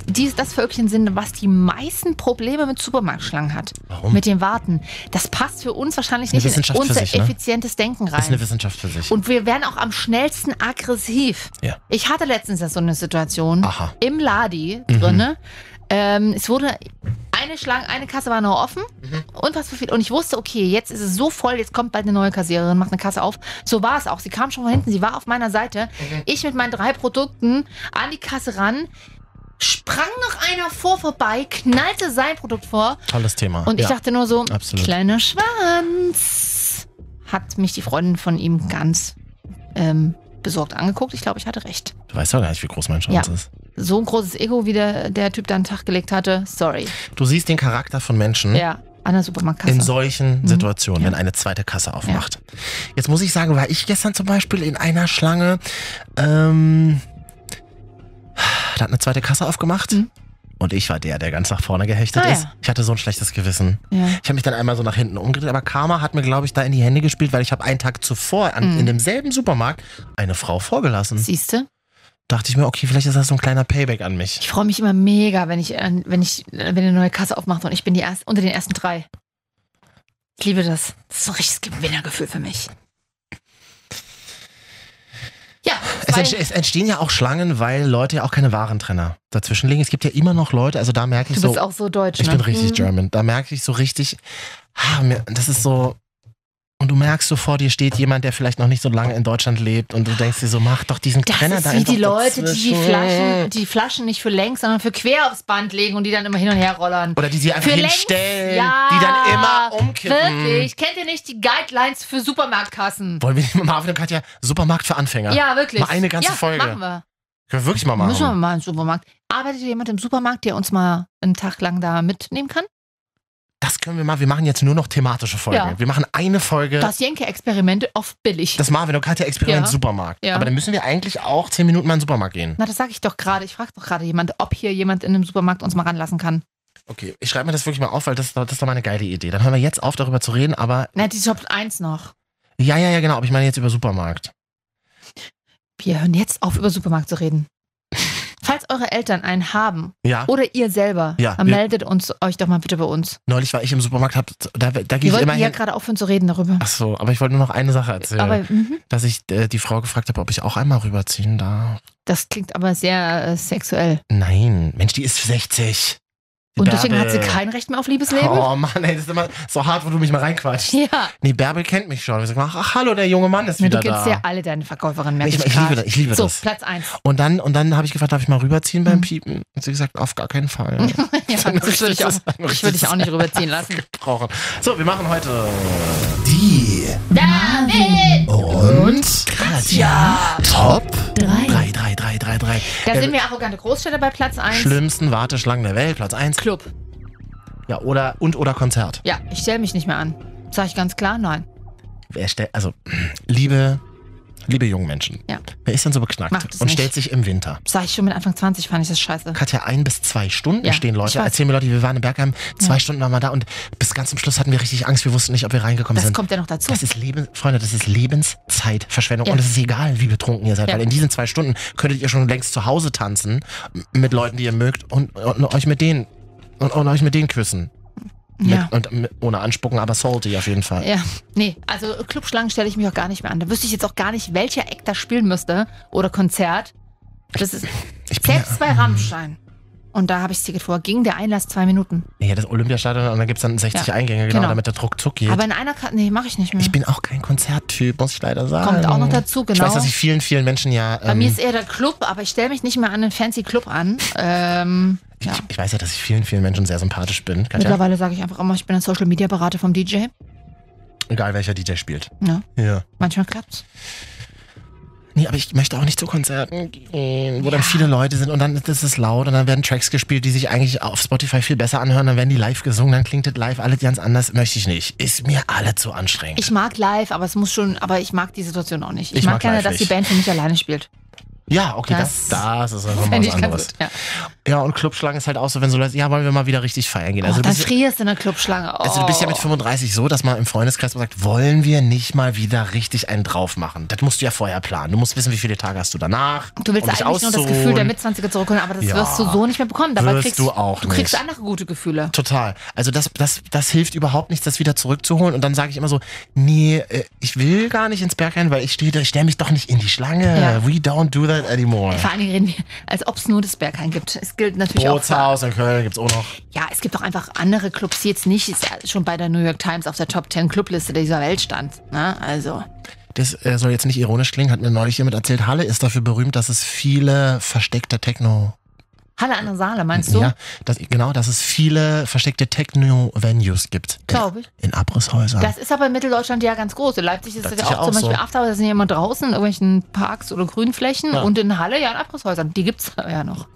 die, das Völkchen sind, was die meisten Probleme mit Supermarktschlangen hat. Warum? Mit dem Warten. Das passt für uns wahrscheinlich nicht in unser sich, ne? effizientes Denken Das ist eine rein. Wissenschaft für sich. Und wir werden auch am schnellsten aggressiv. Ja. Ich hatte letztens ja so eine Situation Aha. im Ladi Mhm. drinne. Ähm, es wurde eine Schlange, eine Kasse war noch offen Mhm. und was für viel. Und ich wusste, okay, jetzt ist es so voll, jetzt kommt bald eine neue Kassiererin, macht eine Kasse auf. So war es auch. Sie kam schon von hinten, sie war auf meiner Seite. Mhm. Ich mit meinen drei Produkten an die Kasse ran. Sprang noch einer vor vorbei, knallte sein Produkt vor Tolles Thema. und ich ja. dachte nur so, absolut. kleiner Schwanz. Hat mich die Freundin von ihm ganz ähm, besorgt angeguckt. Ich glaube, ich hatte recht. Du weißt doch gar nicht, wie groß mein Schwanz Ja. ist. So ein großes Ego, wie der, der Typ da an den Tag gelegt hatte. Sorry. Du siehst den Charakter von Menschen. Ja, an der Supermarktkasse. In solchen Situationen, Mhm. Ja. wenn eine zweite Kasse aufmacht. Jetzt muss ich sagen, war ich gestern zum Beispiel in einer Schlange, ähm, da hat eine zweite Kasse aufgemacht Mhm. Und ich war der, der ganz nach vorne gehechtet Ah, ist. ja. Ich hatte so ein schlechtes Gewissen. ja. Ich habe mich dann einmal so nach hinten umgedreht, aber Karma hat mir, glaube ich, da in die Hände gespielt, weil ich habe einen Tag zuvor an, Mhm. in demselben Supermarkt eine Frau vorgelassen. Siehste, Dachte ich mir, okay, vielleicht ist das so ein kleiner Payback an mich. ich freue mich immer mega, wenn ich, wenn ich, wenn eine neue Kasse aufmacht und ich bin die erste, unter den ersten drei. Ich liebe das. Das ist so ein richtiges Gewinnergefühl für mich. Ja, Es, zwei- entste es entstehen ja auch Schlangen, weil Leute ja auch keine Warentrenner dazwischen legen. Es gibt ja immer noch Leute, also da merke ich du so, bist auch so deutsch, ich ne? bin richtig Mhm. German. Da merke ich so richtig, ah, mir, das ist so, und du merkst so vor dir steht jemand, der vielleicht noch nicht so lange in Deutschland lebt und du denkst dir so, mach doch diesen Das Trenner ist da wie die Leute, die die dazwischen. Flaschen, die Flaschen nicht für längs, sondern für quer aufs Band legen und die dann immer hin und her rollern. Oder die sie einfach Für längs? hinstellen, Ja, die dann immer umkippen. Wirklich. Kennt ihr nicht die Guidelines für Supermarktkassen? Wollen wir nicht mal Marvin und Katja Supermarkt für Anfänger? Ja, wirklich. Mal eine ganze ja, Folge. machen wir. Können wir wirklich mal machen. Müssen wir mal im Supermarkt. Arbeitet jemand im Supermarkt, der uns mal einen Tag lang da mitnehmen kann? Das können wir mal. Wir machen jetzt nur noch thematische Folgen. Ja. Wir machen eine Folge. Das Jenke-Experiment auf billig. Das Marvin und Katja Experiment Ja. Supermarkt. Ja. Aber dann müssen wir eigentlich auch zehn Minuten mal in den Supermarkt gehen. Na, das sage ich doch gerade. Ich frage doch gerade jemand, ob hier jemand in einem Supermarkt uns mal ranlassen kann. Okay, ich schreibe mir das wirklich mal auf, weil das, das ist doch mal eine geile Idee. Dann hören wir jetzt auf, darüber zu reden, aber Na, die Top 1 noch. ja, ja, ja, genau. Aber ich meine jetzt über Supermarkt. Wir hören jetzt auf, über Supermarkt zu reden. Falls eure Eltern einen haben Ja. oder ihr selber, Ja, dann meldet uns euch doch mal bitte bei uns. Neulich war ich im Supermarkt, hab, da, da gehe ich immer ja gerade aufhören zu reden darüber. Ach so, aber ich wollte nur noch eine Sache erzählen. Aber mhm, dass ich äh, die Frau gefragt habe, ob ich auch einmal rüberziehen darf. das klingt aber sehr äh, sexuell. Nein, Mensch, die ist 60. Und deswegen hat sie Bärbel. kein Recht mehr auf Liebesleben? Oh Mann, ey, das ist immer so hart, wo du mich mal reinquatschst. Ja. Nee, Bärbel kennt mich schon. Ich sag mal, ach, hallo, der junge Mann ist du wieder kennst da. ja alle deine Verkäuferinnen, merke ich, ich, ich liebe das, ich liebe So, das. Platz 1. Und dann, und dann habe ich gefragt, darf ich mal rüberziehen beim Mhm. Piepen? Und sie gesagt, auf gar keinen Fall. [LAUGHS] Ja, [LAUGHS] Dann das würde ich, auch, ich würde dich auch nicht rüberziehen lassen. [LAUGHS] Brauchen. So, wir machen heute die David! und Katja Top Drei. 3, 3, 3, 3, 3. Da sind wir arrogante Großstädter bei Platz 1. Schlimmsten Warteschlangen der Welt, Platz 1. Club. Ja, oder und oder Konzert. Ja, ich stelle mich nicht mehr an. Sag ich ganz klar, nein. Wer stellt, also, liebe, liebe jungen Menschen, Ja. wer ist denn so beknackt und nicht. stellt sich im Winter? Sag ich schon mit Anfang 20 fand ich das scheiße. Katja, ein bis zwei Stunden Ja, stehen Leute. Erzählen mir Leute, wir waren in Bergheim, zwei Ja. Stunden waren wir da und bis ganz zum Schluss hatten wir richtig Angst. Wir wussten nicht, ob wir reingekommen Das sind. kommt ja noch dazu. Das ist Leben, Freunde, das ist Lebenszeitverschwendung. Ja. Und es ist egal, wie betrunken ihr seid, Ja. weil in diesen zwei Stunden könntet ihr schon längst zu Hause tanzen mit Leuten, die ihr mögt und, und euch mit denen und, und euch mit denen küssen. Ja. Mit, und mit, ohne anspucken, aber salty auf jeden Fall. Ja, nee, also Clubschlangen stelle ich mich auch gar nicht mehr an. Da wüsste ich jetzt auch gar nicht, welcher Act da spielen müsste oder Konzert. Das ist Ich bin selbst bei Rammstein. Und da habe ich das Ticket vor. Ging der Einlass zwei Minuten. ja, das Olympiastadion und dann gibt es dann 60 Ja, Eingänge, genau, genau. damit der Druck zuck geht. Aber in einer Karte, nee, mache ich nicht mehr. ich bin auch kein Konzerttyp, muss ich leider sagen. Kommt auch noch dazu, Ich genau. weiß, dass ich vielen, vielen Menschen ja. Bei ähm, mir ist eher der Club, aber ich stelle mich nicht mehr an einen fancy Club an. [LAUGHS] Ähm, ich, ja. ich weiß ja, dass ich vielen, vielen Menschen sehr sympathisch bin. Katja. Mittlerweile sage ich einfach immer, ich bin ein Social Media Berater vom DJ. Egal welcher DJ spielt. Ja, Ja. manchmal klappt's. Nee, aber ich möchte auch nicht zu Konzerten gehen, wo dann viele Leute sind und dann ist es laut und dann werden Tracks gespielt, die sich eigentlich auf Spotify viel besser anhören, dann werden die live gesungen, dann klingt das live alles ganz anders. Möchte ich nicht. Ist mir alle zu anstrengend. Ich mag live, aber es muss schon, aber ich mag die Situation auch nicht. Ich, Ich mag, mag gerne, dass die. Band für mich alleine spielt. Ja, okay, das, Das- das ist einfach mal was anderes. gut. Ja. Ja, und Clubschlangen ist halt auch so, wenn so Leute, ja, wollen wir mal wieder richtig feiern gehen. Oh, Also, du dann bist, frierst du in der Clubschlange. Oh. also du bist ja mit 35 so, dass man im Freundeskreis sagt, wollen wir nicht mal wieder richtig einen drauf machen? Das musst du ja vorher planen. Du musst wissen, wie viele Tage hast du danach. Du willst um eigentlich nur das. Gefühl der Mitzwanziger zurückholen, aber das Ja. wirst du so nicht mehr bekommen. Dabei Wirst kriegst du auch Du kriegst nicht. andere gute Gefühle. Total. Also das, das, das hilft überhaupt nichts, das wieder zurückzuholen. Und dann sage ich immer so, nee, äh, ich will gar nicht ins Bergheim, weil ich stehe, ich stelle mich doch nicht in die Schlange. Ja. We don't do that anymore. Vor allen Dingen reden wir, als ob es nur das Berghain gibt. Es gilt natürlich auch für, Bootshaus in Köln gibt's auch noch. Ja, es gibt auch einfach andere Clubs, die jetzt nicht ist ja schon bei der New York Times auf der Top 10 Clubliste dieser Welt stand. Ne? Also, Das äh, soll jetzt nicht ironisch klingen, hat mir neulich jemand erzählt. Halle ist dafür berühmt, dass es viele versteckte Techno. Halle an der Saale, meinst du? Ja, dass, genau, dass es viele versteckte Techno-Venues gibt. Glaube ich. In Abrisshäusern. Das ist aber in Mitteldeutschland ja ganz groß. In Leipzig ist es Leipzig ja ja auch zum auch Beispiel so. After, da sind ja immer draußen in irgendwelchen Parks oder Grünflächen Ja. und in Halle ja in Abrisshäusern. Die gibt's [LAUGHS] ja noch.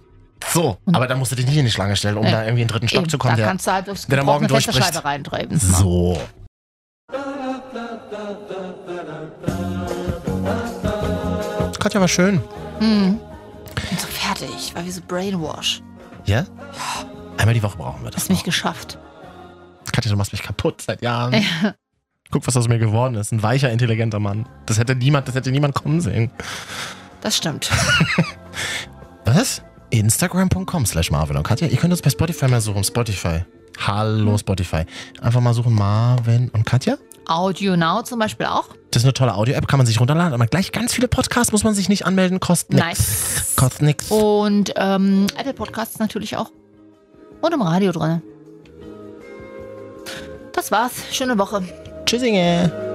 so, aber da musst du dich nicht in die Schlange stellen, um Ja. da irgendwie in den dritten Stock Eben, zu kommen. da Der, kannst du halt durchs der morgen. Fensterscheibe reintreiben. so. Katja war schön. Hm. Fertig, weil wir so brainwash. Ja? Einmal die Woche brauchen wir das. Hast mich noch. geschafft. Katja, du machst mich kaputt seit Jahren. Guck, was aus mir geworden ist. Ein weicher, intelligenter Mann. Das hätte niemand, das hätte niemand kommen sehen. Das stimmt. [LAUGHS] Was? Instagram.com slash Marvin und Katja. Ihr könnt uns bei Spotify mal suchen. Spotify. Hallo Spotify. Einfach mal suchen Marvin und Katja. Audio Now zum Beispiel auch. Das ist eine tolle Audio-App, kann man sich runterladen. Aber gleich ganz viele Podcasts muss man sich nicht anmelden. Kostet nix. Nice. Kostet nix. Und ähm, Apple Podcasts natürlich auch. Und im Radio drin. Das war's. Schöne Woche. Tschüssinge.